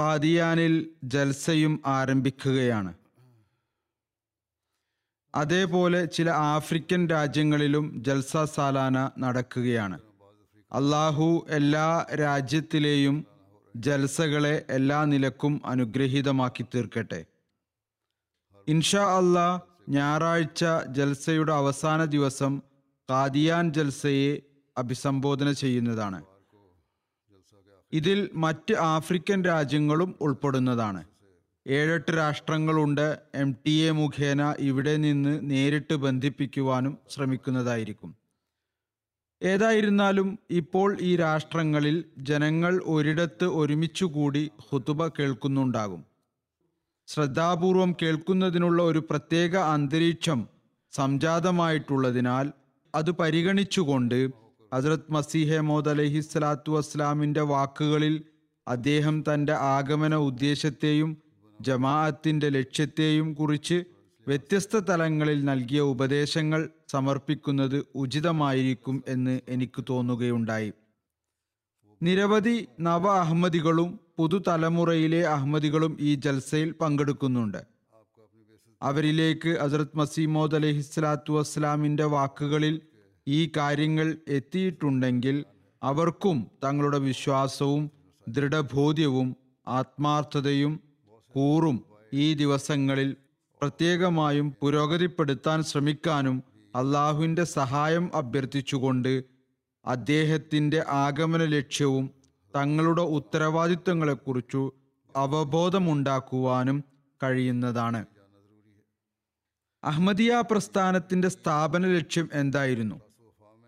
ഖാദിയാനിൽ ജൽസയും ആരംഭിക്കുകയാണ്. അതേപോലെ ചില ആഫ്രിക്കൻ രാജ്യങ്ങളിലും ജൽസ സാലാന നടക്കുകയാണ്. അള്ളാഹു എല്ലാ രാജ്യത്തിലെയും ജൽസകളെ എല്ലാ നിലക്കും അനുഗ്രഹീതമാക്കി തീർക്കട്ടെ. ഇൻഷാ അള്ളാ ഞായറാഴ്ച ജൽസയുടെ അവസാന ദിവസം കാദിയാൻ ജൽസയെ അഭിസംബോധന ചെയ്യുന്നതാണ്. ഇതിൽ മറ്റ് ആഫ്രിക്കൻ രാജ്യങ്ങളും ഉൾപ്പെടുന്നതാണ്. ഏഴെട്ട് രാഷ്ട്രങ്ങളുണ്ട്. എം ടി എ മുഖേന ഇവിടെ നിന്ന് നേരിട്ട് ബന്ധിപ്പിക്കുവാനും ശ്രമിക്കുന്നതായിരിക്കും. ഏതായിരുന്നാലും ഇപ്പോൾ ഈ രാഷ്ട്രങ്ങളിൽ ജനങ്ങൾ ഒരിടത്ത് ഒരുമിച്ചുകൂടി ഹുതുബ കേൾക്കുന്നുണ്ടാകും. ശ്രദ്ധാപൂർവം കേൾക്കുന്നതിനുള്ള ഒരു പ്രത്യേക അന്തരീക്ഷം സംജാതമായിട്ടുള്ളതിനാൽ അത് പരിഗണിച്ചുകൊണ്ട് ഹസ്രത് മസിഹമോദ് മോദ് അലഹി സ്വലാത്തു വസ്സലാമിന്റെ വാക്കുകളിൽ അദ്ദേഹം തന്റെ ആഗമന ഉദ്ദേശത്തെയും ജമാഅത്തിന്റെ ലക്ഷ്യത്തെയും കുറിച്ച് വ്യത്യസ്ത തലങ്ങളിൽ നൽകിയ ഉപദേശങ്ങൾ സമർപ്പിക്കുന്നത് ഉചിതമായിരിക്കും എന്ന് എനിക്ക് തോന്നുകയുണ്ടായി. നിരവധി നവ അഹമ്മദികളും പുതുതലമുറയിലെ അഹമ്മദികളും ഈ ജൽസയിൽ പങ്കെടുക്കുന്നുണ്ട്. അവരിലേക്ക് ഹസരത് മസീമോദ് അലഹിസ്ലാത്തു വസ്ലാമിന്റെ വാക്കുകളിൽ ഈ കാര്യങ്ങൾ എത്തിയിട്ടുണ്ടെങ്കിൽ അവർക്കും തങ്ങളുടെ വിശ്വാസവും ദൃഢബോധ്യവും ആത്മാർത്ഥതയും കൂറും ഈ ദിവസങ്ങളിൽ പ്രത്യേകമായും പുരോഗതിപ്പെടുത്താൻ ശ്രമിക്കാനും അള്ളാഹുവിന്റെ സഹായം അഭ്യർത്ഥിച്ചുകൊണ്ട് അദ്ദേഹത്തിന്റെ ആഗമന ലക്ഷ്യവും തങ്ങളുടെ ഉത്തരവാദിത്വങ്ങളെക്കുറിച്ചു അവബോധമുണ്ടാക്കുവാനും കഴിയുന്നതാണ്. അഹമ്മദിയ പ്രസ്ഥാനത്തിന്റെ സ്ഥാപന ലക്ഷ്യം എന്തായിരുന്നു?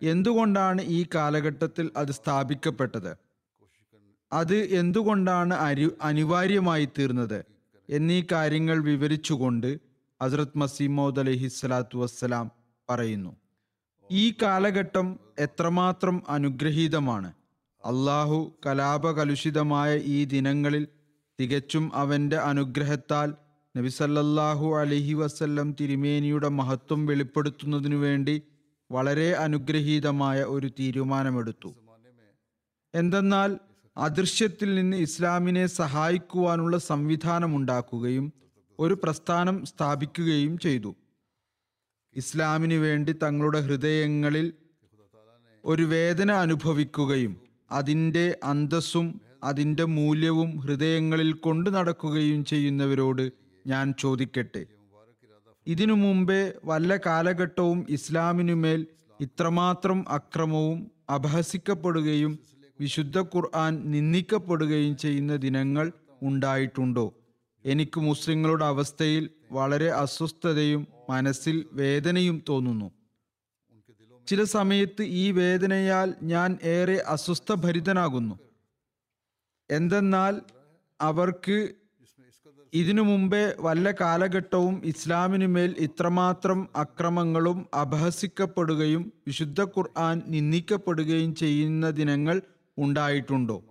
എന്തുകൊണ്ടാണ് ഈ കാലഘട്ടത്തിൽ അത് സ്ഥാപിക്കപ്പെട്ടത്? അത് എന്തുകൊണ്ടാണ് അരി അനിവാര്യമായി തീർന്നത്? എന്നീ കാര്യങ്ങൾ വിവരിച്ചുകൊണ്ട് ഹസ്രത് മസീമോദ് അലഹി സ്വലാത്തു വസ്സലാം പറയുന്നു. ഈ കാലഘട്ടം എത്രമാത്രം അനുഗ്രഹീതമാണ്. അള്ളാഹു കലാപകലുഷിതമായ ഈ ദിനങ്ങളിൽ തികച്ചും അവന്റെ അനുഗ്രഹത്താൽ നബിസല്ലാഹു അലഹി വസ്ല്ലം തിരുമേനിയുടെ മഹത്വം വെളിപ്പെടുത്തുന്നതിനു വേണ്ടി വളരെ അനുഗ്രഹീതമായ ഒരു തീരുമാനമെടുത്തു. എന്തെന്നാൽ അദൃശ്യത്തിൽ നിന്ന് ഇസ്ലാമിനെ സഹായിക്കുവാനുള്ള സംവിധാനമുണ്ടാക്കുകയും ഒരു പ്രസ്ഥാനം സ്ഥാപിക്കുകയും ചെയ്തു. ഇസ്ലാമിന് വേണ്ടി തങ്ങളുടെ ഹൃദയങ്ങളിൽ ഒരു വേദന അനുഭവിക്കുകയും അതിന്റെ അന്തസ്സും അതിന്റെ മൂല്യവും ഹൃദയങ്ങളിൽ കൊണ്ടു നടക്കുകയും ചെയ്യുന്നവരോട് ഞാൻ ചോദിക്കട്ടെ? ഇതിനു മുമ്പേ വല്ല കാലഘട്ടവും ഇസ്ലാമിനുമേൽ ഇത്രമാത്രം അക്രമവും അപഹസിക്കപ്പെടുകയും വിശുദ്ധ ഖുർആൻ നിന്ദിക്കപ്പെടുകയും ചെയ്യുന്ന ദിനങ്ങൾ ഉണ്ടായിട്ടുണ്ടോ? എനിക്ക് മുസ്ലിങ്ങളുടെ അവസ്ഥയിൽ വളരെ അസ്വസ്ഥതയും മനസ്സിൽ വേദനയും തോന്നുന്നു. ചില സമയത്ത് ഈ വേദനയാൽ ഞാൻ ഏറെ അസ്വസ്ഥഭരിതനാകുന്നു. എന്തെന്നാൽ അവർക്ക് ഇതിനു മുമ്പേ വല്ല കാലഘട്ടവും ഇസ്ലാമിനുമേൽ ഇത്രമാത്രം അക്രമങ്ങളും അപഹസിക്കപ്പെടുകയും വിശുദ്ധ ഖുർആൻ നിന്ദിക്കപ്പെടുകയും ചെയ്യുന്ന ദിനങ്ങൾ ഉണ്ടായിട്ടുണ്ടോ?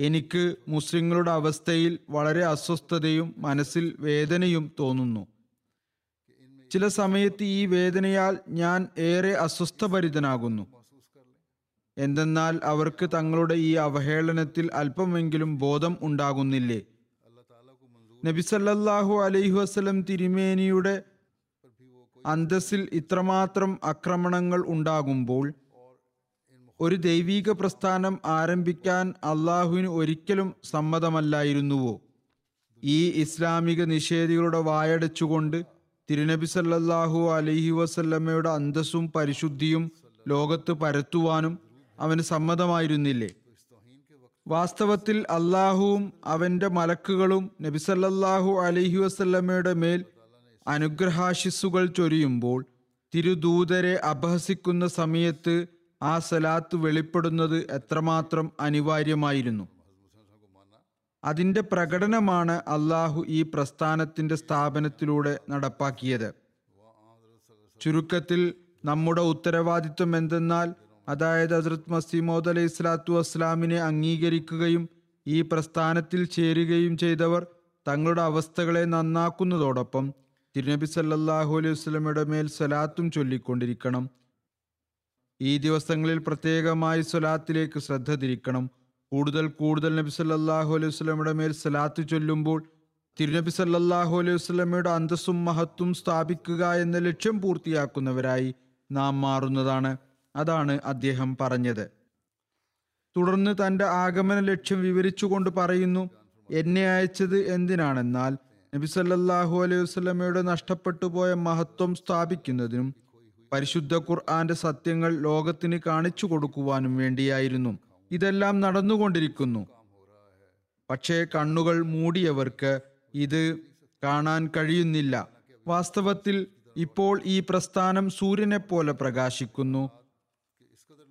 എനിക്ക് മുസ്ലിങ്ങളുടെ അവസ്ഥയിൽ വളരെ അസ്വസ്ഥതയും മനസ്സിൽ വേദനയും തോന്നുന്നു. ചില സമയത്ത് ഈ വേദനയാൽ ഞാൻ ഏറെ അസ്വസ്ഥഭരിതനാകുന്നു. എന്തെന്നാൽ അവർക്ക് തങ്ങളുടെ ഈ അവഹേളനത്തിൽ അല്പമെങ്കിലും ബോധം ഉണ്ടാകുന്നില്ലേ? നബിസല്ലാഹു അലൈഹി വസ്ലം തിരുമേനിയുടെ അന്തസ്സിൽ ഇത്രമാത്രം ആക്രമണങ്ങൾ ഉണ്ടാകുമ്പോൾ ഒരു ദൈവീക പ്രസ്ഥാനം ആരംഭിക്കാൻ അള്ളാഹുവിന് ഒരിക്കലും സമ്മതമല്ലായിരുന്നുവോ? ഈ ഇസ്ലാമിക നിഷേധികളുടെ വായടച്ചുകൊണ്ട് തിരുനബി സല്ലല്ലാഹു അലൈഹി വസല്ലമ്മയുടെ അന്തസ്സും പരിശുദ്ധിയും ലോകത്ത് പരത്തുവാനും അവന് സമ്മതമായിരുന്നില്ലേ? വാസ്തവത്തിൽ അള്ളാഹുവും അവന്റെ മലക്കുകളും നബിസല്ലാഹു അലഹി വസല്ലമ്മയുടെ മേൽ അനുഗ്രഹാശിസ്സുകൾ ചൊരിയുമ്പോൾ തിരുദൂതരെ അപഹസിക്കുന്ന സമയത്ത് ആ സലാത്ത് വെളിപ്പെടുന്നത് എത്രമാത്രം അനിവാര്യമായിരുന്നു. അതിന്റെ പ്രകടനമാണ് അള്ളാഹു ഈ പ്രസ്ഥാനത്തിന്റെ സ്ഥാപനത്തിലൂടെ നടപ്പാക്കിയത്. ചുരുക്കത്തിൽ നമ്മുടെ ഉത്തരവാദിത്വം എന്തെന്നാൽ അതായത് ഹസ്രത് മസീമോദ് അലൈഹി സ്വലാത്തു വസ്സലാമിനെ അംഗീകരിക്കുകയും ഈ പ്രസ്ഥാനത്തിൽ ചേരുകയും ചെയ്തവർ തങ്ങളുടെ അവസ്ഥകളെ നന്നാക്കുന്നതോടൊപ്പം തിരുനബി സല്ലാഹു അലൈഹി വസ്ലമയുടെ മേൽ സ്വലാത്തും ചൊല്ലിക്കൊണ്ടിരിക്കണം. ഈ ദിവസങ്ങളിൽ പ്രത്യേകമായി സ്വലാത്തിലേക്ക് ശ്രദ്ധ തിരിക്കണം. കൂടുതൽ കൂടുതൽ നബി സല്ലാഹു അലൈഹി വസ്ലമയുടെ മേൽ സ്വലാത്ത് ചൊല്ലുമ്പോൾ തിരുനബി സല്ലാഹു അലൈഹി വസ്ലമയുടെ അന്തസ്സും മഹത്വം സ്ഥാപിക്കുക എന്ന ലക്ഷ്യം പൂർത്തിയാക്കുന്നവരായി നാം മാറുന്നതാണ്. അതാണ് അദ്ദേഹം പറഞ്ഞത്. തുടർന്ന് തന്റെ ആഗമന ലക്ഷ്യം വിവരിച്ചുകൊണ്ട് പറയുന്നു എന്നെ അയച്ചത് എന്തിനാണെന്നാൽ നബി സല്ലല്ലാഹു അലൈഹി വസ്ലമയുടെ നഷ്ടപ്പെട്ടു പോയ മഹത്വം സ്ഥാപിക്കുന്നതിനും പരിശുദ്ധ ഖുർആന്റെ സത്യങ്ങൾ ലോകത്തിന് കാണിച്ചു കൊടുക്കുവാനും വേണ്ടിയായിരുന്നു. ഇതെല്ലാം നടന്നുകൊണ്ടിരിക്കുന്നു. പക്ഷേ കണ്ണുകൾ മൂടിയവർക്ക് ഇത് കാണാൻ കഴിയുന്നില്ല. വാസ്തവത്തിൽ ഇപ്പോൾ ഈ പ്രസ്ഥാനം സൂര്യനെ പോലെ പ്രകാശിക്കുന്നു.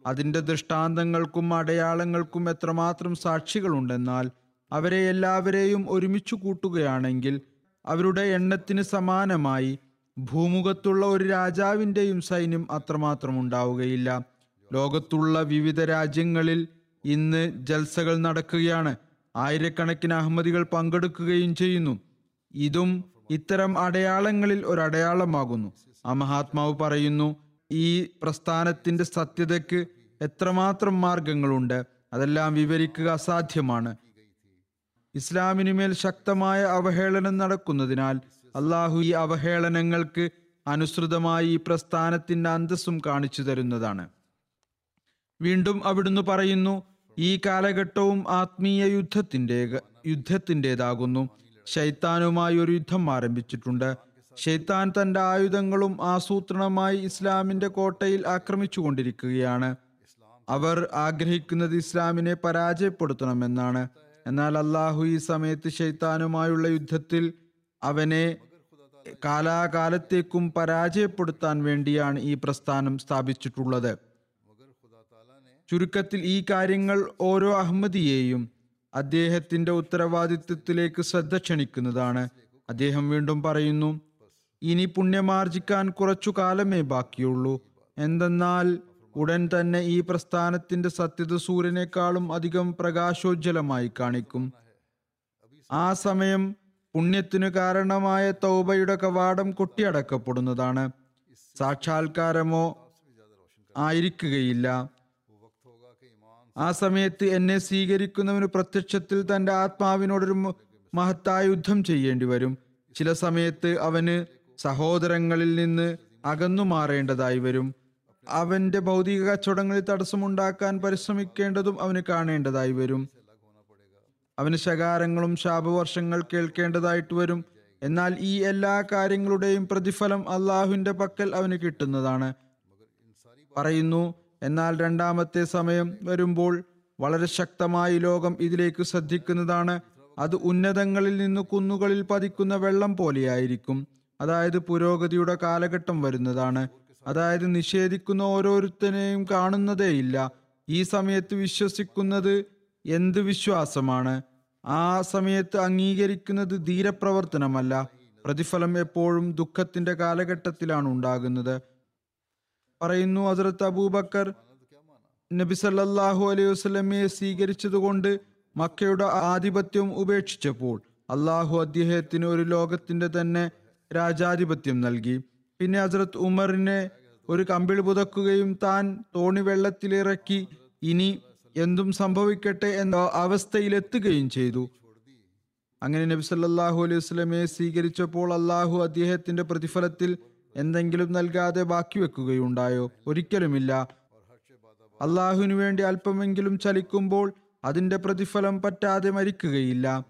അതിന്റെ ദൃഷ്ടാന്തങ്ങൾക്കും അടയാളങ്ങൾക്കും എത്രമാത്രം സാക്ഷികളുണ്ടെന്നാൽ അവരെ എല്ലാവരെയും ഒരുമിച്ചു കൂട്ടുകയാണെങ്കിൽ അവരുടെ എണ്ണത്തിന് സമാനമായി ഭൂമുഖത്തുള്ള ഒരു രാജാവിന്റെയും സൈന്യം അത്രമാത്രം ഉണ്ടാവുകയില്ല. ലോകത്തുള്ള വിവിധ രാജ്യങ്ങളിൽ ഇന്ന് ജൽസകൾ നടക്കുകയാണ്. ആയിരക്കണക്കിന് അഹമ്മദികൾ പങ്കെടുക്കുകയും ചെയ്യുന്നു. ഇതും ഇത്തരം അടയാളങ്ങളിൽ ഒരടയാളമാകുന്നു. ആ മഹാത്മാവ് പറയുന്നു ഈ പ്രസ്ഥാനത്തിന്റെ സത്യതയ്ക്ക് എത്രമാത്രം മാർഗങ്ങളുണ്ട് അതെല്ലാം വിവരിക്കുക അസാധ്യമാണ്. ഇസ്ലാമിനുമേൽ ശക്തമായ അവഹേളനം നടക്കുന്നതിനാൽ അള്ളാഹു ഈ അവഹേളനങ്ങൾക്ക് അനുസൃതമായി ഈ പ്രസ്ഥാനത്തിന്റെ അന്തസ്സും കാണിച്ചു തരുന്നതാണ്. വീണ്ടും അവിടുന്ന് പറയുന്നു ഈ കാലഘട്ടവും ആത്മീയ യുദ്ധത്തിന്റെ യുദ്ധത്തിന്റെതാകുന്നു. ശൈത്താനുമായി ഒരു യുദ്ധം ആരംഭിച്ചിട്ടുണ്ട്. ഷെയ്ത്താൻ തന്റെ ആയുധങ്ങളും ആസൂത്രണമായി ഇസ്ലാമിന്റെ കോട്ടയിൽ ആക്രമിച്ചുകൊണ്ടിരിക്കുകയാണ്. അവർ ആഗ്രഹിക്കുന്നത് ഇസ്ലാമിനെ പരാജയപ്പെടുത്തണമെന്നാണ്. എന്നാൽ അള്ളാഹു ഈ സമയത്ത് ഷെയ്ത്താനുമായുള്ള യുദ്ധത്തിൽ അവനെ കാലാകാലത്തേക്കും പരാജയപ്പെടുത്താൻ വേണ്ടിയാണ് ഈ പ്രസ്ഥാനം സ്ഥാപിച്ചിട്ടുള്ളത്. ചുരുക്കത്തിൽ ഈ കാര്യങ്ങൾ ഓരോ അഹമ്മദിയെയും അദ്ദേഹത്തിന്റെ ഉത്തരവാദിത്വത്തിലേക്ക് ശ്രദ്ധ ക്ഷണിക്കുന്നതാണ്. അദ്ദേഹം വീണ്ടും പറയുന്നു ഇനി പുണ്യമാർജിക്കാൻ കുറച്ചു കാലമേ ബാക്കിയുള്ളൂ. എന്തെന്നാൽ ഉടൻ തന്നെ ഈ പ്രസ്ഥാനത്തിന്റെ സത്യത സൂര്യനേക്കാളും അധികം പ്രകാശോജ്വലമായി കാണിക്കും. ആ സമയം പുണ്യത്തിനു കാരണമായ തൗബയുടെ കവാടം കൊട്ടിയടക്കപ്പെടുന്നതാണ്. സാക്ഷാത്കാരമോ ആയിരിക്കുകയില്ല. ആ സമയത്ത് എന്നെ സ്വീകരിക്കുന്നവന് പ്രത്യക്ഷത്തിൽ തന്റെ ആത്മാവിനോടൊരു മഹത്തായ യുദ്ധം ചെയ്യേണ്ടി വരും ചില സമയത്ത് അവന് സഹോദരങ്ങളിൽ നിന്ന് അകന്നു മാറേണ്ടതായി വരും. അവന്റെ ഭൗതിക കച്ചവടങ്ങളിൽ തടസ്സമുണ്ടാക്കാൻ പരിശ്രമിക്കേണ്ടതും അവന് കാണേണ്ടതായി വരും. അവന് ശകാരങ്ങളും ശാപവർഷങ്ങൾ കേൾക്കേണ്ടതായിട്ട് വരും. എന്നാൽ ഈ എല്ലാ കാര്യങ്ങളുടെയും പ്രതിഫലം അള്ളാഹുവിന്റെ പക്കൽ അവന് കിട്ടുന്നതാണ്. പറയുന്നു എന്നാൽ രണ്ടാമത്തെ സമയം വരുമ്പോൾ വളരെ ശക്തമായി ലോകം ഇതിലേക്ക് ശ്രദ്ധിക്കുന്നതാണ്. അത് ഉന്നതങ്ങളിൽ നിന്ന് കുന്നുകളിൽ പതിക്കുന്ന വെള്ളം പോലെയായിരിക്കും. അതായത് പുരോഗതിയുടെ കാലഘട്ടം വരുന്നതാണ്. അതായത് നിഷേധിക്കുന്ന ഓരോരുത്തരെയും കാണുന്നതേയില്ല ഈ സമയത്ത് വിശ്വസിക്കുന്നത് എന്ത് വിശ്വാസമാണ്? ആ സമയത്ത് അംഗീകരിക്കുന്നത് ധീരപ്രവർത്തനമല്ല. പ്രതിഫലം എപ്പോഴും ദുഃഖത്തിന്റെ കാലഘട്ടത്തിലാണ് ഉണ്ടാകുന്നത്. പറയുന്നു ഹസരത്ത് അബൂബക്കർ നബി സല്ലല്ലാഹു അലൈഹി വസല്ലമയെ സ്വീകരിച്ചതുകൊണ്ട് മക്കയുടെ ആധിപത്യം ഉപേക്ഷിച്ചപ്പോൾ അള്ളാഹു അദ്ദേഹത്തിന് ഒരു ലോകത്തിന്റെ തന്നെ രാജാധിപത്യം നൽകി. പിന്നെ ഹസ്രത്ത് ഉമറിനെ ഒരു കമ്പിൾ പുതക്കുകയും താൻ തോണി വെള്ളത്തിലിറക്കി ഇനി എന്തും സംഭവിക്കട്ടെ എന്ന അവസ്ഥയിലെത്തുകയും ചെയ്തു. അങ്ങനെ നബി സല്ലാഹു അലൈഹി വസ്ലമയെ സ്വീകരിച്ചപ്പോൾ അള്ളാഹു അദ്ദേഹത്തിന്റെ പ്രതിഫലത്തിൽ എന്തെങ്കിലും നൽകാതെ ബാക്കി വെക്കുകയുണ്ടായോ? ഒരിക്കലുമില്ല. അള്ളാഹുവിനു വേണ്ടി അല്പമെങ്കിലും ചലിക്കുമ്പോൾ അതിന്റെ പ്രതിഫലം പറ്റാതെ മരിക്കുകയില്ല.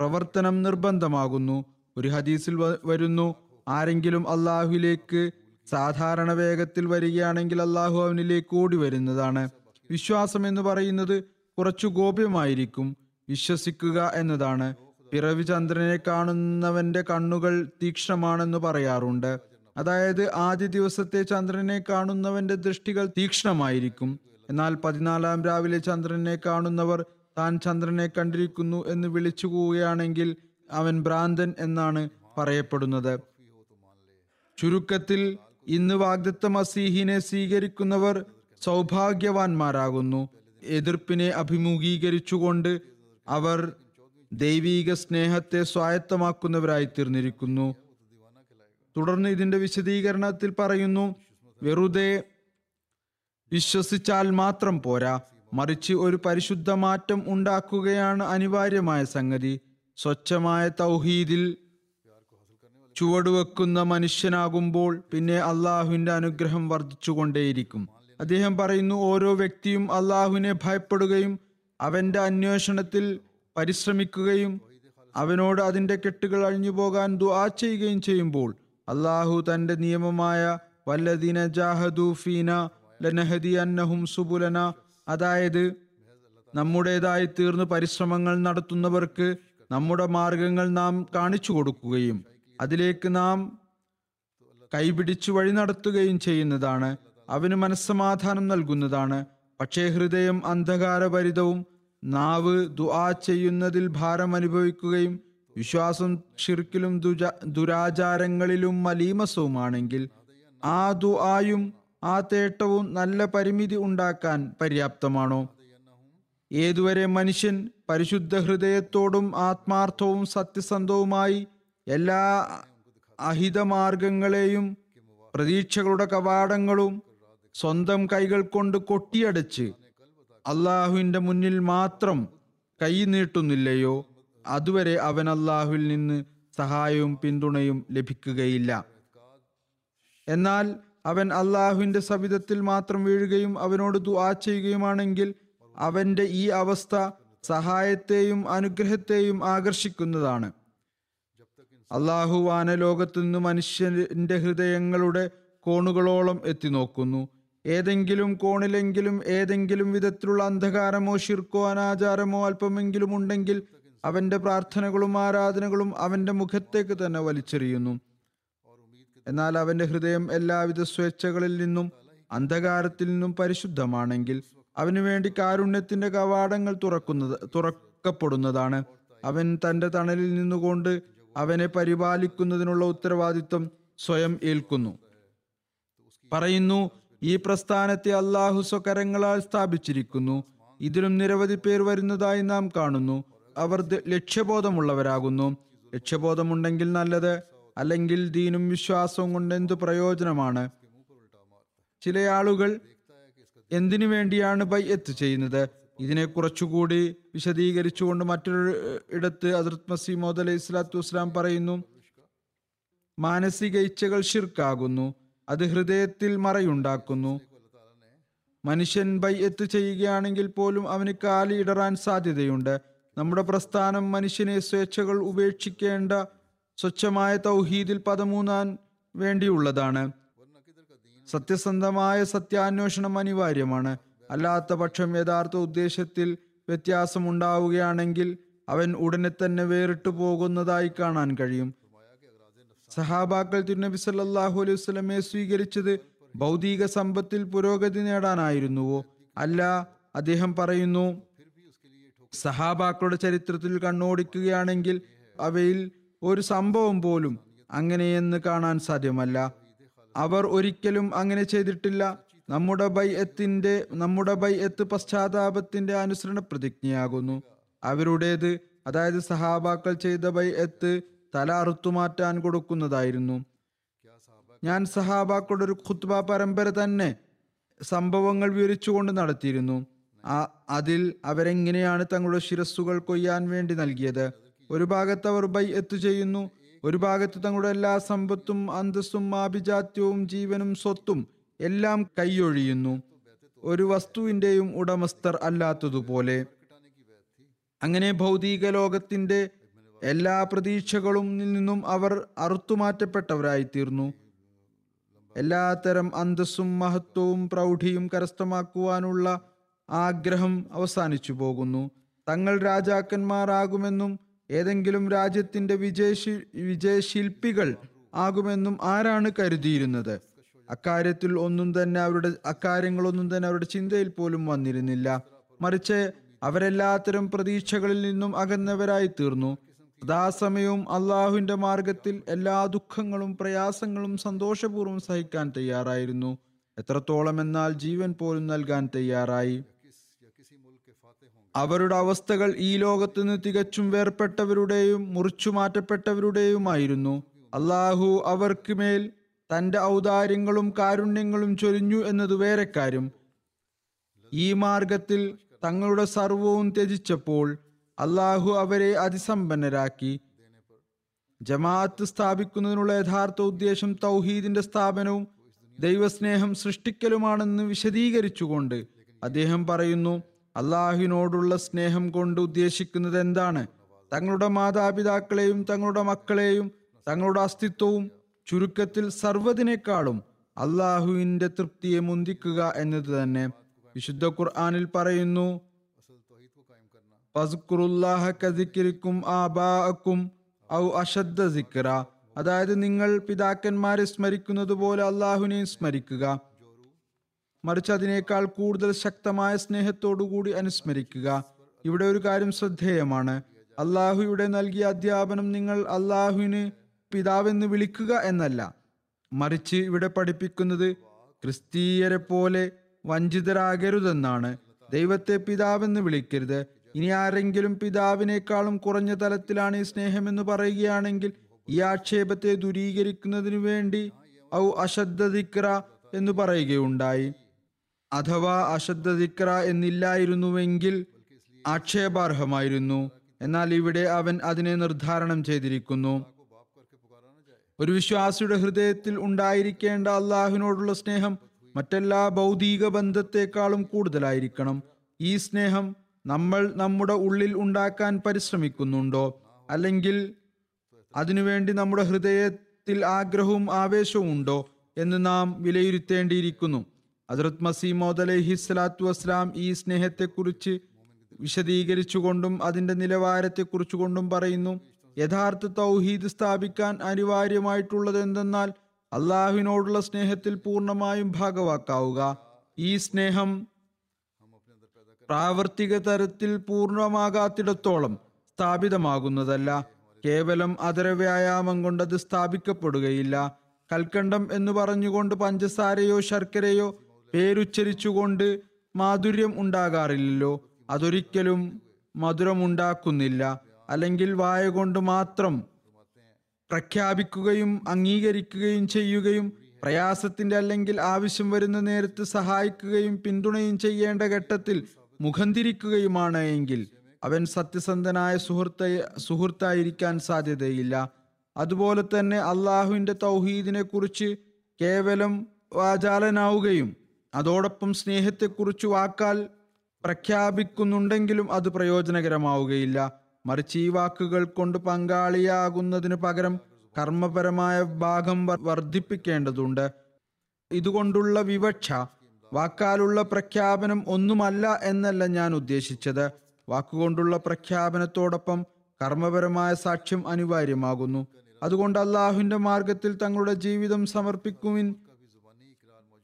പ്രവർത്തനം നിർബന്ധമാകുന്നു. ഒരു ഹദീസിൽ വരുന്നു ആരെങ്കിലും അള്ളാഹുവിലേക്ക് സാധാരണ വേഗത്തിൽ വരികയാണെങ്കിൽ അള്ളാഹു അവനിലേക്ക് ഓടി വരുന്നതാണ് വിശ്വാസം എന്ന് പറയുന്നത് കുറച്ചു ഗോപ്യമായിരിക്കും വിശ്വസിക്കുക എന്നതാണ്. പിറവി ചന്ദ്രനെ കാണുന്നവന്റെ കണ്ണുകൾ തീക്ഷ്ണമാണെന്ന് പറയാറുണ്ട്. അതായത് ആദ്യ ദിവസത്തെ ചന്ദ്രനെ കാണുന്നവന്റെ ദൃഷ്ടികൾ തീക്ഷ്ണമായിരിക്കും. എന്നാൽ പതിനാലാം രാവിലെ ചന്ദ്രനെ കാണുന്നവർ താൻ ചന്ദ്രനെ കണ്ടിരിക്കുന്നു എന്ന് വിളിച്ചു പോവുകയാണെങ്കിൽ അവൻ ഭ്രാന്തൻ എന്നാണ് പറയപ്പെടുന്നത്. ചുരുക്കത്തിൽ ഇന്ന് വാഗ്ദത്ത മസീഹിനെ സ്വീകരിക്കുന്നവർ സൗഭാഗ്യവാന്മാരാകുന്നു. എതിർപ്പിനെ അഭിമുഖീകരിച്ചുകൊണ്ട് അവർ ദൈവീക സ്നേഹത്തെ സ്വായത്തമാക്കുന്നവരായി തീർന്നിരിക്കുന്നു തുടർന്ന് ഇതിന്റെ വിശദീകരണത്തിൽ പറയുന്നു വെറുതെ വിശ്വസിച്ചാൽ മാത്രം പോരാ. മറിച്ച് ഒരു പരിശുദ്ധ മാറ്റം ഉണ്ടാക്കുകയാണ് അനിവാര്യമായ സംഗതി. സ്വച്ഛമായ തൗഹീദിൽ ചുവടുവെക്കുന്ന മനുഷ്യനാകുമ്പോൾ പിന്നെ അള്ളാഹുവിന്റെ അനുഗ്രഹം വർദ്ധിച്ചുകൊണ്ടേയിരിക്കും. അദ്ദേഹം പറയുന്നു ഓരോ വ്യക്തിയും അള്ളാഹുവിനെ ഭയപ്പെടുകയും അവന്റെ അന്വേഷണത്തിൽ പരിശ്രമിക്കുകയും അവനോട് അതിന്റെ കെട്ടുകൾ അഴിഞ്ഞു പോകാൻ ദുആ ചെയ്യുകയും ചെയ്യുമ്പോൾ അള്ളാഹു തന്റെ നിയമമായ വല്ലദീന ജാഹദു ഫീന ലനഹദി അന്നഹും സുബുലന അതായത് നമ്മുടേതായി തീർന്ന് പരിശ്രമങ്ങൾ നടത്തുന്നവർക്ക് നമ്മുടെ മാർഗങ്ങൾ നാം കാണിച്ചു കൊടുക്കുകയും അതിലേക്ക് നാം കൈപിടിച്ചു വഴി നടത്തുകയും ചെയ്യുന്നതാണ്. അവന് മനസ്സമാധാനം നൽകുന്നതാണ്. പക്ഷേ ഹൃദയം അന്ധകാരഭരിതവും നാവ് ദുആ ചെയ്യുന്നതിൽ ഭാരം അനുഭവിക്കുകയും വിശ്വാസം ഷിർക്കിലും ദുരാചാരങ്ങളിലും മലീമസവുമാണെങ്കിൽ ആ ദുആയും ആ തേട്ടവും നല്ല പരിമിതി ഉണ്ടാക്കാൻ പര്യാപ്തമാണോ? ഏതുവരെ മനുഷ്യൻ പരിശുദ്ധ ഹൃദയത്തോടും ആത്മാർത്ഥവും സത്യസന്ധവുമായി എല്ലാ അഹിതമാർഗങ്ങളെയും പ്രതീക്ഷകളുടെ കവാടങ്ങളും സ്വന്തം കൈകൾ കൊണ്ട് കൊട്ടിയടച്ച് അള്ളാഹുവിന്റെ മുന്നിൽ മാത്രം കൈ നീട്ടുന്നില്ലയോ? അതുവരെ അവൻ അള്ളാഹുവിൽ നിന്ന് സഹായവും പിന്തുണയും ലഭിക്കുകയില്ല. എന്നാൽ അവൻ അള്ളാഹുവിന്റെ സവിധത്തിൽ മാത്രം വീഴുകയും അവനോട് ദുആ ചെയ്യുകയുമാണെങ്കിൽ അവന്റെ ഈ അവസ്ഥ സഹായത്തെയും അനുഗ്രഹത്തെയും ആകർഷിക്കുന്നതാണ്. അള്ളാഹു വാനലോകത്തു നിന്ന് മനുഷ്യന്റെ ഹൃദയങ്ങളുടെ കോണുകളോളം എത്തി നോക്കുന്നു. ഏതെങ്കിലും കോണിലെങ്കിലും ഏതെങ്കിലും വിധത്തിലുള്ള അന്ധകാരമോ ശിർക്കോ അനാചാരമോ അല്പമെങ്കിലും ഉണ്ടെങ്കിൽ അവന്റെ പ്രാർത്ഥനകളും ആരാധനകളും അവന്റെ മുഖത്തേക്ക് തന്നെ വലിച്ചെറിയുന്നു. എന്നാൽ അവന്റെ ഹൃദയം എല്ലാവിധ സ്വേച്ഛകളിൽ നിന്നും അന്ധകാരത്തിൽ നിന്നും പരിശുദ്ധമാണെങ്കിൽ അവന് വേണ്ടി കാരുണ്യത്തിന്റെ കവാടങ്ങൾ തുറക്കുന്നത് തുറക്കപ്പെടുന്നതാണ്. അവൻ തന്റെ തണലിൽ നിന്നുകൊണ്ട് അവനെ പരിപാലിക്കുന്നതിനുള്ള ഉത്തരവാദിത്വം സ്വയം ഏൽക്കുന്നു. പറയുന്നു ഈ പ്രസ്ഥാനത്തെ അള്ളാഹു സ്വകരങ്ങളാൽ സ്ഥാപിച്ചിരിക്കുന്നു. ഇതിലും നിരവധി പേർ വരുന്നതായി നാം കാണുന്നു. അവർ ലക്ഷ്യബോധമുള്ളവരാകുന്നു. ലക്ഷ്യബോധമുണ്ടെങ്കിൽ നല്ലത് അല്ലെങ്കിൽ ദീനും വിശ്വാസവും കൊണ്ട് എന്തു പ്രയോജനമാണ്? ചില ആളുകൾ എന്തിനു വേണ്ടിയാണ് ബൈഅത്ത് ചെയ്യുന്നത്? ഇതിനെ കുറച്ചുകൂടി വിശദീകരിച്ചുകൊണ്ട് മറ്റൊരു ഇടത്ത് ഹസ്രത്ത് മസീമോദ് അലൈഹി സ്വലാത്തു വസ്സലാം പറയുന്നു മാനസിക ഇച്ഛകൾ ഷിർക്കാകുന്നു അത് ഹൃദയത്തിൽ മറയുണ്ടാക്കുന്നു. മനുഷ്യൻ ബൈഅത്ത് ചെയ്യുകയാണെങ്കിൽ പോലും അവന് കാലി ഇടറാൻ സാധ്യതയുണ്ട്. നമ്മുടെ പ്രസ്ഥാനം മനുഷ്യനെ സ്വേച്ഛകൾ ഉപേക്ഷിക്കേണ്ട സ്വച്ഛമായ തൗഹീദിൽ പദമൂന്നാൻ വേണ്ടിയുള്ളതാണ്. സത്യസന്ധമായ സത്യാന്വേഷണം അനിവാര്യമാണ്. അല്ലാത്ത പക്ഷം യഥാർത്ഥ ഉദ്ദേശത്തിൽ വ്യത്യാസമുണ്ടാവുകയാണെങ്കിൽ അവൻ ഉടനെ തന്നെ വേറിട്ടു പോകുന്നതായി കാണാൻ കഴിയും. സഹാബാക്കൾ തിരുനബി സല്ലാഹു അലൈഹി വസല്ലമയെ സ്വീകരിച്ചത് ഭൗതിക സമ്പത്തിൽ പുരോഗതി നേടാനായിരുന്നുവോ? അല്ല അദ്ദേഹം പറയുന്നു സഹാബാക്കളുടെ ചരിത്രത്തിൽ കണ്ണോടിക്കുകയാണെങ്കിൽ അവയിൽ ഒരു സംഭവം പോലും അങ്ങനെയെന്ന് കാണാൻ സാധ്യമല്ല. അവർ ഒരിക്കലും അങ്ങനെ ചെയ്തിട്ടില്ല. നമ്മുടെ ബൈഅത്തിന്റെ നമ്മുടെ ബൈഅത്ത് പശ്ചാത്താപത്തിന്റെ അനുസരണ പ്രതിജ്ഞയാകുന്നു. അവരുടേത് അതായത് സഹാബാക്കൾ ചെയ്ത ബൈഅത്ത് തല അറുത്തുമാറ്റാൻ കൊടുക്കുന്നതായിരുന്നു. ഞാൻ സഹാബാക്കളുടെ ഒരു ഖുത്ബ പരമ്പര തന്നെ സംഭവങ്ങൾ വിവരിച്ചുകൊണ്ട് നടത്തിയിരുന്നു. അതിൽ അവരെങ്ങനെയാണ് തങ്ങളുടെ ശിരസ്സുകൾ കൊയ്യാൻ വേണ്ടി നൽകിയത്? ഒരു ഭാഗത്ത് അവർ ബൈ എത്തു ചെയ്യുന്നു ഒരു ഭാഗത്ത് തങ്ങളുടെ എല്ലാ സമ്പത്തും അന്തസ്സും ആഭിജാത്യവും ജീവനും സ്വത്തും എല്ലാം കൈയൊഴിയുന്നു. ഒരു വസ്തുവിന്റെയും ഉടമസ്ഥർ അല്ലാത്തതുപോലെ. അങ്ങനെ ഭൗതിക ലോകത്തിന്റെ എല്ലാ പ്രതീക്ഷകളും നിന്നും അവർ അറുത്തുമാറ്റപ്പെട്ടവരായിത്തീർന്നു. എല്ലാത്തരം അന്തസ്സും മഹത്വവും പ്രൗഢിയും കരസ്ഥമാക്കുവാനുള്ള ആഗ്രഹം അവസാനിച്ചു പോകുന്നു. തങ്ങൾ രാജാക്കന്മാരാകുമെന്നും ഏതെങ്കിലും രാജ്യത്തിന്റെ വിജയശി വിജയശില്പികൾ ആകുമെന്നും ആരാണ് കരുതിയിരുന്നത്? അക്കാര്യത്തിൽ ഒന്നും തന്നെ അവരുടെ അക്കാര്യങ്ങളൊന്നും തന്നെ അവരുടെ ചിന്തയിൽ പോലും വന്നിരുന്നില്ല. മറിച്ച് അവരെല്ലാത്തരം പ്രതീക്ഷകളിൽ നിന്നും അകന്നവരായി തീർന്നു. സദാസമയവും അള്ളാഹുവിന്റെ മാർഗത്തിൽ എല്ലാ ദുഃഖങ്ങളും പ്രയാസങ്ങളും സന്തോഷപൂർവം സഹിക്കാൻ തയ്യാറായിരുന്നു. എത്രത്തോളം എന്നാൽ ജീവൻ പോലും നൽകാൻ തയ്യാറായി. അവരുടെ അവസ്ഥകൾ ഈ ലോകത്ത് നിന്ന് തികച്ചും വേർപ്പെട്ടവരുടെയും മുറിച്ചു മാറ്റപ്പെട്ടവരുടെയുമായിരുന്നു. അള്ളാഹു അവർക്ക് മേൽ തന്റെ ഔദാര്യങ്ങളും കാരുണ്യങ്ങളും ചൊരിഞ്ഞു എന്നത് വേറെ കാര്യം ഈ മാർഗത്തിൽ തങ്ങളുടെ സർവവും ത്യജിച്ചപ്പോൾ അള്ളാഹു അവരെ അതിസമ്പന്നരാക്കി. ജമാഅത്ത് സ്ഥാപിക്കുന്നതിനുള്ള യഥാർത്ഥ ഉദ്ദേശം തൗഹീദിന്റെ സ്ഥാപനവും ദൈവസ്നേഹം സൃഷ്ടിക്കലുമാണെന്ന് വിശദീകരിച്ചുകൊണ്ട് അദ്ദേഹം പറയുന്നു അള്ളാഹുവിനോടുള്ള സ്നേഹം കൊണ്ട് ഉദ്ദേശിക്കുന്നത് എന്താണ്? തങ്ങളുടെ മാതാപിതാക്കളെയും തങ്ങളുടെ മക്കളെയും തങ്ങളുടെ അസ്തിത്വവും ചുരുക്കത്തിൽ സർവതിനേക്കാളും അള്ളാഹുവിന്റെ തൃപ്തിയെ മുന്തിക്കുക എന്നത് തന്നെ വിശുദ്ധ ഖുർആാനിൽ പറയുന്നു ഔ അതായത് നിങ്ങൾ പിതാക്കന്മാരെ സ്മരിക്കുന്നത് പോലെ അള്ളാഹുവിനെയും സ്മരിക്കുക. മറിച്ച് അതിനേക്കാൾ കൂടുതൽ ശക്തമായ സ്നേഹത്തോടുകൂടി അനുസ്മരിക്കുക. ഇവിടെ ഒരു കാര്യം ശ്രദ്ധേയമാണ്. അള്ളാഹു ഇവിടെ നൽകിയ അധ്യാപനം നിങ്ങൾ അള്ളാഹുവിന് പിതാവെന്ന് വിളിക്കുക എന്നല്ല. മറിച്ച് ഇവിടെ പഠിപ്പിക്കുന്നത് ക്രിസ്തീയരെ പോലെ വഞ്ചിതരാകരുതെന്നാണ്. ദൈവത്തെ പിതാവെന്ന് വിളിക്കരുത്. ഇനി ആരെങ്കിലും പിതാവിനേക്കാളും കുറഞ്ഞ തലത്തിലാണ് ഈ സ്നേഹമെന്ന് പറയുകയാണെങ്കിൽ ഈ ആക്ഷേപത്തെ ദൂരീകരിക്കുന്നതിനു വേണ്ടി ഔ അശദ്ധിക്ര എന്ന് പറയുകയുണ്ടായി. അഥവാ അശദ്ധദിക്ര എന്നില്ലായിരുന്നുവെങ്കിൽ ആക്ഷേപാർഹമായിരുന്നു. എന്നാൽ ഇവിടെ അവൻ അതിനെ നിർദ്ധാരണം ചെയ്തിരിക്കുന്നു. ഒരു വിശ്വാസിയുടെ ഹൃദയത്തിൽ ഉണ്ടായിരിക്കേണ്ട അള്ളാഹുവിനോടുള്ള സ്നേഹം മറ്റെല്ലാ ഭൗതിക ബന്ധത്തെക്കാളും കൂടുതലായിരിക്കണം. ഈ സ്നേഹം നമ്മൾ നമ്മുടെ ഉള്ളിൽ ഉണ്ടാക്കാൻ പരിശ്രമിക്കുന്നുണ്ടോ? അല്ലെങ്കിൽ അതിനുവേണ്ടി നമ്മുടെ ഹൃദയത്തിൽ ആഗ്രഹവും ആവേശവും ഉണ്ടോ എന്ന് നാം വിലയിരുത്തേണ്ടിയിരിക്കുന്നു. ഹജറത് മസീമോദ് അലൈഹി സ്വലാത്തു വസ്സലാം ഈ സ്നേഹത്തെക്കുറിച്ച് വിശദീകരിച്ചുകൊണ്ടും അതിന്റെ നിലവാരത്തെക്കുറിച്ചു കൊണ്ടും പറയുന്നു. യഥാർത്ഥ തൗഹീദ് സ്ഥാപിക്കാൻ അനിവാര്യമായിട്ടുള്ളത് എന്തെന്നാൽ അള്ളാഹുവിനോടുള്ള സ്നേഹത്തിൽ പൂർണമായും ഭാഗവാക്കാവുക. ഈ സ്നേഹം പ്രാവർത്തിക തരത്തിൽ പൂർണമാകാത്തിടത്തോളം സ്ഥാപിതമാകുന്നതല്ല. കേവലം അതര വ്യായാമം കൊണ്ടത് സ്ഥാപിക്കപ്പെടുകയില്ല. കൽക്കണ്ടം എന്ന് പറഞ്ഞുകൊണ്ട് പഞ്ചസാരയോ ശർക്കരയോ പേരുച്ചരിച്ചുകൊണ്ട് മാധുര്യം ഉണ്ടാകാറില്ലല്ലോ. അതൊരിക്കലും മധുരമുണ്ടാക്കുന്നില്ല. അല്ലെങ്കിൽ വായ കൊണ്ട് മാത്രം പ്രഖ്യാപിക്കുകയും അംഗീകരിക്കുകയും ചെയ്യുകയും പ്രയാസത്തിന്റെ അല്ലെങ്കിൽ ആവശ്യം വരുന്ന നേരത്ത് സഹായിക്കുകയും പിന്തുണയും ചെയ്യേണ്ട ഘട്ടത്തിൽ മുഖം തിരിക്കുകയുമാണ് എങ്കിൽ അവൻ സത്യസന്ധനായ സുഹൃത്ത സുഹൃത്തായിരിക്കാൻ സാധ്യതയില്ല. അതുപോലെ തന്നെ അള്ളാഹുവിന്റെ തൗഹീദിനെ കുറിച്ച് കേവലം വാചാലനാവുകയും അതോടൊപ്പം സ്നേഹത്തെക്കുറിച്ച് വാക്കാൽ പ്രഖ്യാപിക്കുന്നുണ്ടെങ്കിലും അത് പ്രയോജനകരമാവുകയില്ല. മറിച്ച് ഈ വാക്കുകൾ കൊണ്ട് പങ്കാളിയാകുന്നതിന് പകരം കർമ്മപരമായ ഭാഗം വർദ്ധിപ്പിക്കേണ്ടതുണ്ട്. ഇതുകൊണ്ടുള്ള വിവക്ഷ വാക്കാലുള്ള പ്രഖ്യാപനം ഒന്നുമല്ല എന്നല്ല ഞാൻ ഉദ്ദേശിച്ചത്. വാക്കുകൊണ്ടുള്ള പ്രഖ്യാപനത്തോടൊപ്പം കർമ്മപരമായ സാക്ഷ്യം അനിവാര്യമാകുന്നു. അതുകൊണ്ട് അള്ളാഹുവിന്റെ മാർഗത്തിൽ തങ്ങളുടെ ജീവിതം സമർപ്പിക്കുവിൻ.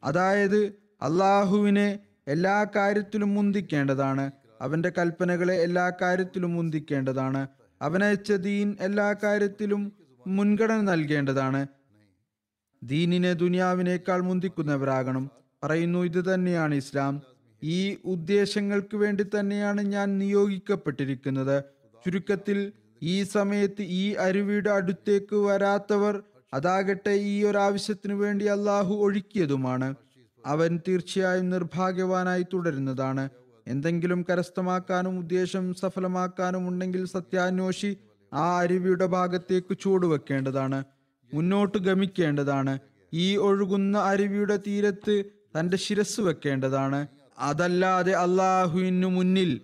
അതായത് അള്ളാഹുവിനെ എല്ലാ കാര്യത്തിലും മുന്തിക്കേണ്ടതാണ്. അവന്റെ കൽപ്പനകളെ എല്ലാ കാര്യത്തിലും മുന്തിക്കേണ്ടതാണ്. അവനയച്ച ദീൻ എല്ലാ കാര്യത്തിലും മുൻഗണന നൽകേണ്ടതാണ്. ദീനിനെ ദുനിയാവിനേക്കാൾ മുന്തിക്കുന്നവരാകണം. പറയുന്നു ഇത് തന്നെയാണ് ഇസ്ലാം. ഈ ഉദ്ദേശങ്ങൾക്ക് വേണ്ടി തന്നെയാണ് ഞാൻ നിയോഗിക്കപ്പെട്ടിരിക്കുന്നത്. ചുരുക്കത്തിൽ ഈ സമയത്ത് ഈ അരുവിയുടെ അടുത്തേക്ക് വരാത്തവർ അതാകട്ടെ ഈ ഒരു ആവശ്യത്തിനു വേണ്ടി അള്ളാഹു ഒഴുക്കിയതുമാണ്. അവൻ തീർച്ചയായും നിർഭാഗ്യവാനായി തുടരുന്നതാണ്. എന്തെങ്കിലും കരസ്ഥമാക്കാനും ഉദ്ദേശം സഫലമാക്കാനും ഉണ്ടെങ്കിൽ സത്യാന്വേഷി ആ അരുവിയുടെ ഭാഗത്തേക്ക് ചൂടുവെക്കേണ്ടതാണ് മുന്നോട്ട് ഗമിക്കേണ്ടതാണ്. ഈ ഒഴുകുന്ന അരുവിയുടെ തീരത്ത് തന്റെ ശിരസ് വെക്കേണ്ടതാണ്. അതല്ലാതെ അള്ളാഹുവിനു മുന്നിൽ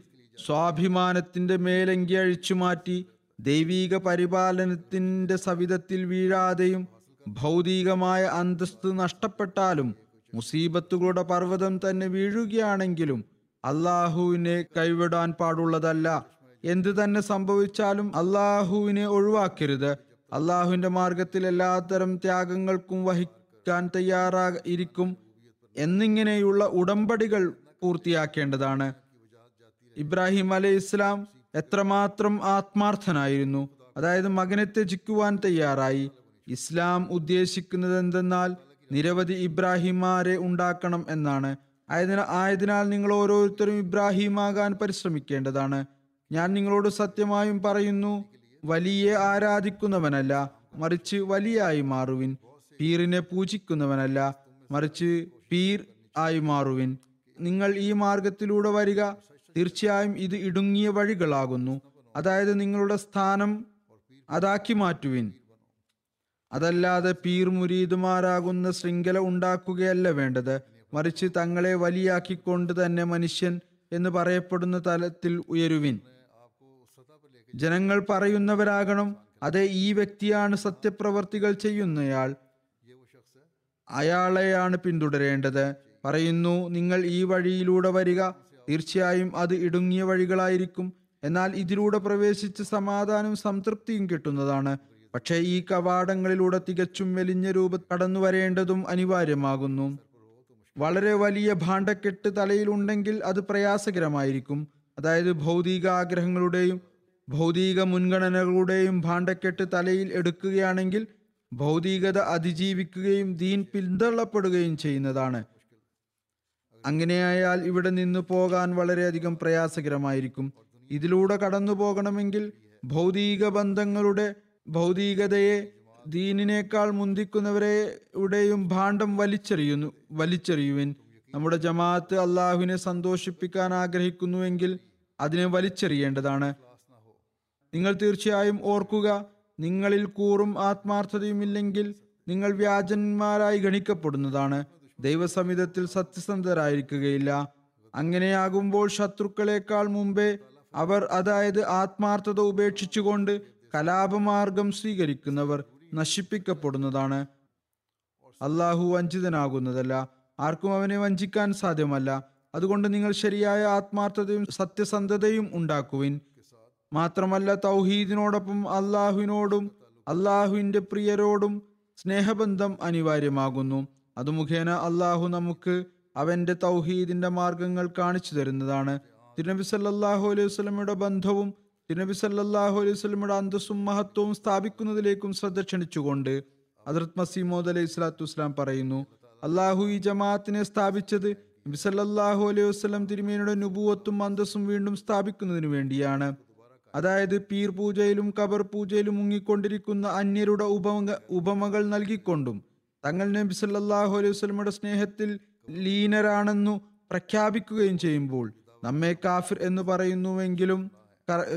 സ്വാഭിമാനത്തിന്റെ മേലങ്കി അഴിച്ചു മാറ്റി ദൈവീക പരിപാലനത്തിന്റെ സവിധത്തിൽ വീഴാതെയും ഭൗതികമായ അന്തസ്ത് നഷ്ടപ്പെട്ടാലും മുസീബത്തുകളുടെ പർവതം തന്നെ വീഴുകയാണെങ്കിലും അള്ളാഹുവിനെ കൈവിടാൻ പാടുള്ളതല്ല. എന്ത് തന്നെ സംഭവിച്ചാലും അള്ളാഹുവിനെ ഒഴിവാക്കരുത്. അള്ളാഹുവിന്റെ മാർഗത്തിൽ എല്ലാത്തരം ത്യാഗങ്ങൾക്കും വഹിക്കാൻ തയ്യാറാ ഇരിക്കും. എന്നിങ്ങനെയുള്ള ഉടമ്പടികൾ പൂർത്തിയാക്കേണ്ടതാണ്. ഇബ്രാഹിം അലൈഹി ഇസ്ലാം എത്രമാത്രം ആത്മാർത്ഥനായിരുന്നു. അതായത് മകനെ ത്യജിക്കുവാൻ തയ്യാറായി. ഇസ്ലാം ഉദ്ദേശിക്കുന്നത് എന്തെന്നാൽ നിരവധി ഇബ്രാഹിമാരെ ഉണ്ടാക്കണം എന്നാണ്. ആയതിനാൽ ആയതിനാൽ നിങ്ങൾ ഓരോരുത്തരും ഇബ്രാഹിമാകാൻ പരിശ്രമിക്കേണ്ടതാണ്. ഞാൻ നിങ്ങളോട് സത്യമായും പറയുന്നു വലിയെ ആരാധിക്കുന്നവനല്ല മറിച്ച് വലിയായി മാറുവിൻ. പീറിനെ പൂജിക്കുന്നവനല്ല മറിച്ച് പീർ ആയി മാറുവിൻ. നിങ്ങൾ ഈ മാർഗത്തിലൂടെ വരിക തീർച്ചയായും ഇത് ഇടുങ്ങിയ വഴികളാകുന്നു. അതായത് നിങ്ങളുടെ സ്ഥാനം അതാക്കി മാറ്റുവിൻ. അതല്ലാതെ പീർ മുരീദുമാരാകുന്ന ശൃംഖല ഉണ്ടാക്കുകയല്ല വേണ്ടത്. മറിച്ച് തങ്ങളെ വലിയാക്കിക്കൊണ്ട് തന്നെ മനുഷ്യൻ എന്ന് പറയപ്പെടുന്ന തലത്തിൽ ഉയരുവിൻ. ജനങ്ങൾ പറയുന്നവരാകണം അതെ ഈ വ്യക്തിയാണ് സത്യപ്രവർത്തികൾ ചെയ്യുന്നയാൾ. അയാളെയാണ് പിന്തുടരേണ്ടത്. പറയുന്നു നിങ്ങൾ ഈ വഴിയിലൂടെ വരിക. തീർച്ചയായും അത് ഇടുങ്ങിയ വഴികളായിരിക്കും. എന്നാൽ ഇതിലൂടെ പ്രവേശിച്ച് സമാധാനവും സംതൃപ്തിയും കിട്ടുന്നതാണ്. പക്ഷേ ഈ കവാടങ്ങളിലൂടെ തികച്ചും മെലിഞ്ഞ രൂപ കടന്നു വരേണ്ടതും അനിവാര്യമാകുന്നു. വളരെ വലിയ ഭാണ്ഡക്കെട്ട് തലയിലുണ്ടെങ്കിൽ അത് പ്രയാസകരമായിരിക്കും. അതായത് ഭൗതിക ആഗ്രഹങ്ങളുടെയും ഭൗതിക മുൻഗണനകളുടെയും ഭാണ്ഡക്കെട്ട് തലയിൽ എടുക്കുകയാണെങ്കിൽ ഭൗതികത അതിജീവിക്കുകയും ദീൻ പിന്തള്ളപ്പെടുകയും ചെയ്യുന്നതാണ്. അങ്ങനെയായാൽ ഇവിടെ നിന്ന് പോകാൻ വളരെയധികം പ്രയാസകരമായിരിക്കും. ഇതിലൂടെ കടന്നു പോകണമെങ്കിൽ ഭൗതിക ബന്ധങ്ങളുടെ ഭൗതികതയെ ദീനിനേക്കാൾ മുന്തിക്കുന്നവരെയുടെയും ഭാണ്ഡം വലിച്ചെറിയുന്നു വലിച്ചെറിയുവിൻ. നമ്മുടെ ജമാഅത്ത് അള്ളാഹുവിനെ സന്തോഷിപ്പിക്കാൻ ആഗ്രഹിക്കുന്നുവെങ്കിൽ അതിനെ വലിച്ചെറിയേണ്ടതാണ്. നിങ്ങൾ തീർച്ചയായും ഓർക്കുക നിങ്ങളിൽ കൂറും ആത്മാർത്ഥതയുമില്ലെങ്കിൽ നിങ്ങൾ വ്യാജന്മാരായി ഗണിക്കപ്പെടുന്നതാണ്. ദൈവസമിതത്തിൽ സത്യസന്ധരായിരിക്കുകയില്ല. അങ്ങനെയാകുമ്പോൾ ശത്രുക്കളെക്കാൾ മുമ്പേ അവർ അതായത് ആത്മാർത്ഥത ഉപേക്ഷിച്ചുകൊണ്ട് കലാപമാർഗം സ്വീകരിക്കുന്നവർ നശിപ്പിക്കപ്പെടുന്നതാണ്. അള്ളാഹു വഞ്ചിതനാകുന്നതല്ല. ആർക്കും അവനെ വഞ്ചിക്കാൻ സാധ്യമല്ല. അതുകൊണ്ട് നിങ്ങൾ ശരിയായ ആത്മാർത്ഥതയും സത്യസന്ധതയും ഉണ്ടാക്കുവിൻ. മാത്രമല്ല തൗഹീദിനോടൊപ്പം അള്ളാഹുവിനോടും അള്ളാഹുവിന്റെ പ്രിയരോടും സ്നേഹബന്ധം അനിവാര്യമാകുന്നു. അത് മുഖേന അള്ളാഹു നമുക്ക് അവന്റെ തൗഹീദിന്റെ മാർഗങ്ങൾ കാണിച്ചു തരുന്നതാണ്. തിരുനബി സല്ലാഹു അലൈഹി വസല്ലമയുടെ ബന്ധവും തിരുനബി സല്ലാഹു അലൈഹി സ്വലമുടെ അന്തസ്സും മഹത്വവും സ്ഥാപിക്കുന്നതിലേക്കും ശ്രദ്ധ ക്ഷണിച്ചുകൊണ്ട് അദർത് മസീമോദ് അലൈഹി സ്വലാത്തു വസ്സലാം പറയുന്നു അള്ളാഹു ഈ ജമാഅത്തിനെ സ്ഥാപിച്ചത് നബി സല്ലാഹു അലൈഹി വസ്ലം തിരുമേനിയുടെ നുപൂവത്തും അന്തസ്സും വീണ്ടും സ്ഥാപിക്കുന്നതിന് വേണ്ടിയാണ്. അതായത് പീർ പൂജയിലും കബർ പൂജയിലും മുങ്ങിക്കൊണ്ടിരിക്കുന്ന അന്യരുടെ ഉപമ ഉപമകൾ നൽകിക്കൊണ്ടും തങ്ങൾ നബി സല്ലാഹു അലൈഹി വസ്ലമുടെ സ്നേഹത്തിൽ ലീനരാണെന്നു പ്രഖ്യാപിക്കുകയും ചെയ്യുമ്പോൾ നമ്മെ കാഫിർ എന്ന് പറയുന്നുവെങ്കിലും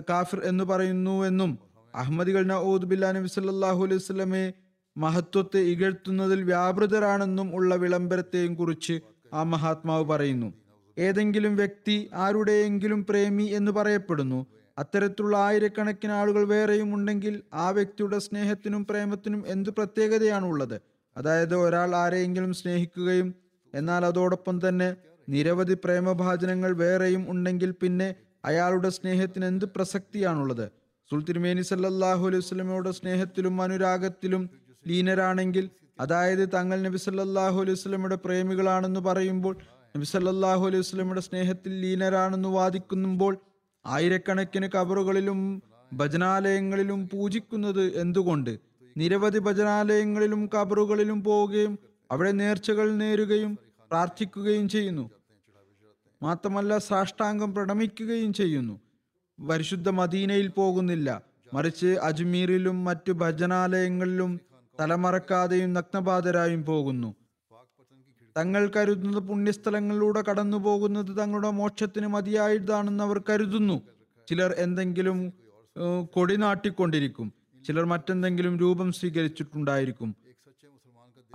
കാഫിർ എന്ന് പറയുന്നുവെന്നും അഹമ്മദികൾ നഊദ് ബില്ലാ നബി സല്ലാഹു അലൈഹി സ്വലമെ മഹത്വത്തെ ഇകഴ്ത്തുന്നതിൽ വ്യാപൃതരാണെന്നും ഉള്ള വിളംബരത്തെയും കുറിച്ച് ആ മഹാത്മാവ് പറയുന്നു. ഏതെങ്കിലും വ്യക്തി ആരുടെയെങ്കിലും പ്രേമി എന്ന് പറയപ്പെടുന്നു. അത്തരത്തിലുള്ള ആയിരക്കണക്കിന് ആളുകൾ വേറെയും ഉണ്ടെങ്കിൽ ആ വ്യക്തിയുടെ സ്നേഹത്തിനും പ്രേമത്തിനും എന്ത് പ്രത്യേകതയാണ് ഉള്ളത്? അതായത് ഒരാൾ ആരെയെങ്കിലും സ്നേഹിക്കുകയും എന്നാൽ അതോടൊപ്പം തന്നെ നിരവധി പ്രേമഭാചനങ്ങൾ വേറെയും ഉണ്ടെങ്കിൽ പിന്നെ അയാളുടെ സ്നേഹത്തിന് എന്ത് പ്രസക്തിയാണുള്ളത്? സുൽത്തിരുമേനി സല്ലാഹു അലൈഹി വസല്ലമയുടെ സ്നേഹത്തിലും അനുരാഗത്തിലും ലീനരാണെങ്കിൽ അതായത് തങ്ങൾ നബി സല്ലാഹു അലൈഹി വസല്ലമയുടെ പ്രേമികളാണെന്ന് പറയുമ്പോൾ നബി സല്ലാഹു അലൈഹി വസല്ലമയുടെ സ്നേഹത്തിൽ ലീനരാണെന്ന് വാദിക്കുമ്പോൾ ആയിരക്കണക്കിന് കബറുകളിലും ഭജനാലയങ്ങളിലും പൂജിക്കുന്നത് എന്തുകൊണ്ട്? നിരവധി ഭജനാലയങ്ങളിലും കബറുകളിലും പോവുകയും അവിടെ നേർച്ചകൾ നേരുകയും പ്രാർത്ഥിക്കുകയും ചെയ്യുന്നു. മാത്രമല്ല സാഷ്ടാംഗം പ്രണമിക്കുകയും ചെയ്യുന്നു. പരിശുദ്ധ മദീനയിൽ പോകുന്നില്ല. മറിച്ച് അജ്മീറിലും മറ്റു ഭജനാലയങ്ങളിലും തലമറക്കാതെയും നഗ്നപാതരായും പോകുന്നു. തങ്ങൾ കരുതുന്നത് പുണ്യസ്ഥലങ്ങളിലൂടെ കടന്നു പോകുന്നത് തങ്ങളുടെ മോക്ഷത്തിന് മതിയായതാണെന്ന് അവർ കരുതുന്നു. ചിലർ എന്തെങ്കിലും കൊടി നാട്ടിക്കൊണ്ടിരിക്കും. ചിലർ മറ്റെന്തെങ്കിലും രൂപം സ്വീകരിച്ചിട്ടുണ്ടായിരിക്കും.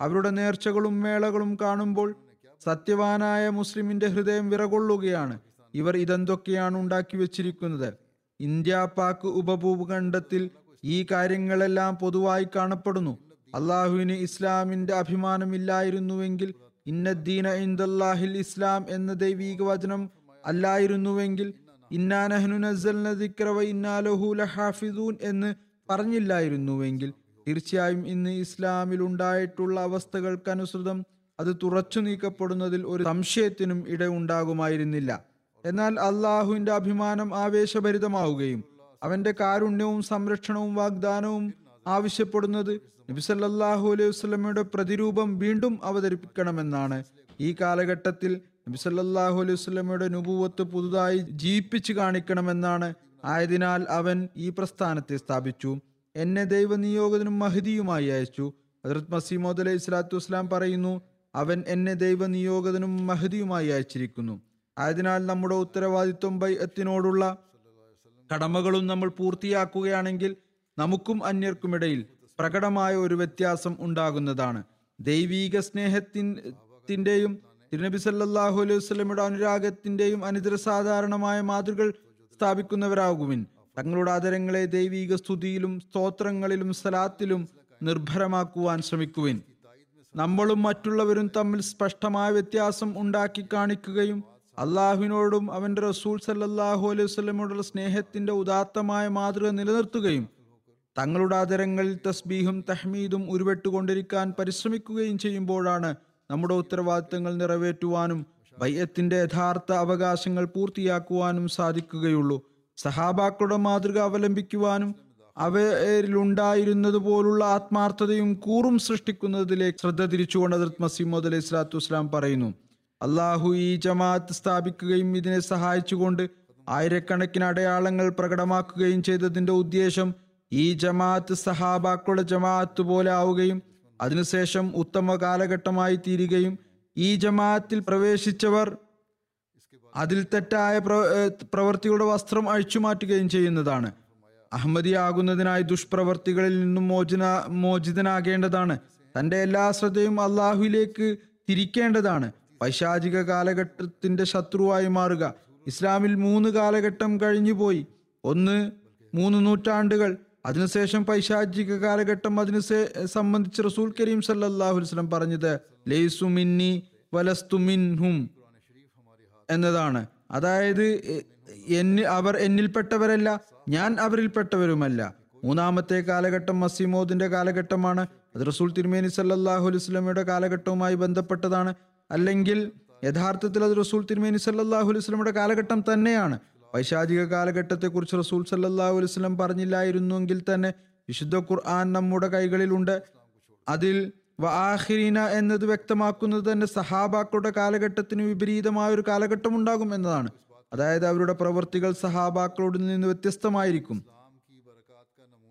അവരുടെ നേർച്ചകളും മേളകളും കാണുമ്പോൾ സത്യവാനായ മുസ്ലിമിന്റെ ഹൃദയം വിറകൊള്ളുകയാണ്. ഇവർ ഇതെന്തൊക്കെയാണ് ഉണ്ടാക്കി വെച്ചിരിക്കുന്നത്? ഇന്ത്യ പാക് ഉപഭൂഖണ്ഡത്തിൽ ഈ കാര്യങ്ങളെല്ലാം പൊതുവായി കാണപ്പെടുന്നു. അള്ളാഹുവിന് ഇസ്ലാമിന്റെ അഭിമാനമില്ലായിരുന്നുവെങ്കിൽ ഇന്നദ്ദീന ഇന്ദല്ലാഹിൽ ഇസ്ലാം എന്ന ദൈവീക വചനം അല്ലായിരുന്നുവെങ്കിൽ ഇന്നാനഹ്നു നസ്സൽന ദിക്ര വ ഇന്നാ ലഹു എന്ന് പറഞ്ഞില്ലായിരുന്നുവെങ്കിൽ തീർച്ചയായും ഇന്ന് ഇസ്ലാമിൽ ഉണ്ടായിട്ടുള്ള അവസ്ഥകൾക്കനുസൃതം അത് തുറച്ചു നീക്കപ്പെടുന്നതിൽ ഒരു സംശയത്തിനും ഇട ഉണ്ടാകുമായിരുന്നില്ല എന്നാൽ അള്ളാഹുവിന്റെ അഭിമാനം ആവേശഭരിതമാവുകയും അവന്റെ കാരുണ്യവും സംരക്ഷണവും വാഗ്ദാനവും ആവശ്യപ്പെടുന്നത് നബിസല്ലാഹു അലൈഹി വസ്ലമയുടെ പ്രതിരൂപം വീണ്ടും അവതരിപ്പിക്കണമെന്നാണ്. ഈ കാലഘട്ടത്തിൽ നബിസല്ലാഹു അലൈഹി വസ്ലമയുടെ നുപൂവത്ത് പുതുതായി ജീവിപ്പിച്ചു കാണിക്കണമെന്നാണ്. ആയതിനാൽ അവൻ ഈ പ്രസ്ഥാനത്തെ സ്ഥാപിച്ചു. എന്നെ ദൈവനിയോഗത്തിനും മഹദിയുമായി അയച്ചു. ഹജറത് മസീമോദ് അലൈഹി സ്വലാത്തു വസ്സലാം പറയുന്നു അവൻ എന്നെ ദൈവനിയോഗതനും മഹതിയുമായി അയച്ചിരിക്കുന്നു. ആയതിനാൽ നമ്മുടെ ഉത്തരവാദിത്വം ബൈഅത്തിനോടുള്ള കടമകളും നമ്മൾ പൂർത്തിയാക്കുകയാണെങ്കിൽ നമുക്കും അന്യർക്കുമിടയിൽ പ്രകടമായ ഒരു വ്യത്യാസം ഉണ്ടാകുന്നതാണ്. ദൈവീക സ്നേഹത്തിന്റെയും തിരുനബി സല്ലാഹു അലൈഹി വസ്ലമിയുടെ അനുരാഗത്തിന്റെയും അനിതര സാധാരണമായ മാതൃകൾ സ്ഥാപിക്കുന്നവരാകുവിൻ. തങ്ങളുടെ ആദരങ്ങളെ ദൈവീക സ്തുതിയിലും സ്തോത്രങ്ങളിലും സലാത്തിലും നിർഭരമാക്കുവാൻ ശ്രമിക്കുവിൻ. നമ്മളും മറ്റുള്ളവരും തമ്മിൽ സ്പഷ്ടമായ വ്യത്യാസം ഉണ്ടാക്കി കാണിക്കുകയും അള്ളാഹുവിനോടും അവന്റെ റസൂൽ സല്ലാഹു അലൈഹി വസല്ലമയോടുള്ള സ്നേഹത്തിന്റെ ഉദാത്തമായ മാതൃക നിലനിർത്തുകയും തങ്ങളുടെ ആദരങ്ങളിൽ തസ്ബീഹും തഹ്മീദും ഉരുവെട്ടുകൊണ്ടിരിക്കാൻ പരിശ്രമിക്കുകയും ചെയ്യുമ്പോഴാണ് നമ്മുടെ ഉത്തരവാദിത്തങ്ങൾ നിറവേറ്റുവാനും ബയ്യത്തിന്റെ യഥാർത്ഥ അവകാശങ്ങൾ പൂർത്തിയാക്കുവാനും സാധിക്കുകയുള്ളൂ. സഹാബാക്കളുടെ മാതൃക അവലംബിക്കുവാനും അവരിലുണ്ടായിരുന്നത് പോലുള്ള ആത്മാർത്ഥതയും കൂറും സൃഷ്ടിക്കുന്നതിലേക്ക് ശ്രദ്ധ തിരിച്ചുകൊണ്ട് അതിർത്ത് മസീമോദ് അലൈഹി സ്വലാത്തു വസ്സലാം പറയുന്നു അള്ളാഹു ഈ ജമാഅത്ത് സ്ഥാപിക്കുകയും ഇതിനെ സഹായിച്ചുകൊണ്ട് ആയിരക്കണക്കിന് അടയാളങ്ങൾ പ്രകടമാക്കുകയും ചെയ്തതിന്റെ ഉദ്ദേശം ഈ ജമാഅത്ത് സഹാബാക്കളുടെ ജമാഅത്ത് പോലെ ആവുകയും അതിനുശേഷം ഉത്തമ കാലഘട്ടമായി തീരുകയും ഈ ജമാഅത്തിൽ പ്രവേശിച്ചവർ അതിൽ തെറ്റായ പ്രവർത്തികളുടെ വസ്ത്രം അഴിച്ചു അഴിച്ചുമാറ്റുകയും ചെയ്യുന്നതാണ്. അഹമ്മദിയാകുന്നതിനായി ദുഷ്പ്രവർത്തികളിൽ നിന്നും മോചന മോചിതനാകേണ്ടതാണ്. തന്റെ എല്ലാ ശ്രദ്ധയും അള്ളാഹുവിലേക്ക് തിരിക്കേണ്ടതാണ്. പൈശാചിക കാലഘട്ടത്തിന്റെ ശത്രുവായി മാറുക. ഇസ്ലാമിൽ മൂന്ന് കാലഘട്ടം കഴിഞ്ഞുപോയി. ഒന്ന് മൂന്ന് നൂറ്റാണ്ടുകൾ. അതിനുശേഷം പൈശാചിക കാലഘട്ടം അതിന് സംബന്ധിച്ച് റസൂൽ കരീം സല്ലാഹു വസ്ലം പറഞ്ഞത് ലൈസു മിന്നി വലസ്തു എന്നതാണ്. അതായത് എന്നിൽ അവർ എന്നിൽപ്പെട്ടവരല്ല. ഞാൻ അവരിൽപ്പെട്ടവരുമല്ല. മൂന്നാമത്തെ കാലഘട്ടം മസിമോദിന്റെ കാലഘട്ടമാണ്. അത് റസൂൽ തിരുമേനി സല്ലല്ലാഹു അലൈഹി വസല്ലമയുടെ കാലഘട്ടവുമായി ബന്ധപ്പെട്ടതാണ്. അല്ലെങ്കിൽ യഥാർത്ഥത്തിൽ അത് റസൂൽ തിരുമേനി സല്ലല്ലാഹു അലൈഹി വസല്ലമയുടെ കാലഘട്ടം തന്നെയാണ്. പൈശാചിക കാലഘട്ടത്തെക്കുറിച്ച് റസൂൽ സല്ലല്ലാഹു അലൈഹി വസല്ലം പറഞ്ഞില്ലായിരുന്നെങ്കിൽ തന്നെ വിശുദ്ധ ഖുർആൻ നമ്മുടെ കൈകളിലുണ്ട്. അതിൽ വആഖിരീന എന്നത് വ്യക്തമാക്കുന്നത് തന്നെ സഹാബാക്കളുടെ കാലഘട്ടത്തിന് വിപരീതമായ ഒരു കാലഘട്ടം ഉണ്ടാകും എന്നതാണ്. അതായത് അവരുടെ പ്രവൃത്തികൾ സഹാബാക്കളോട് നിന്ന് വ്യത്യസ്തമായിരിക്കും.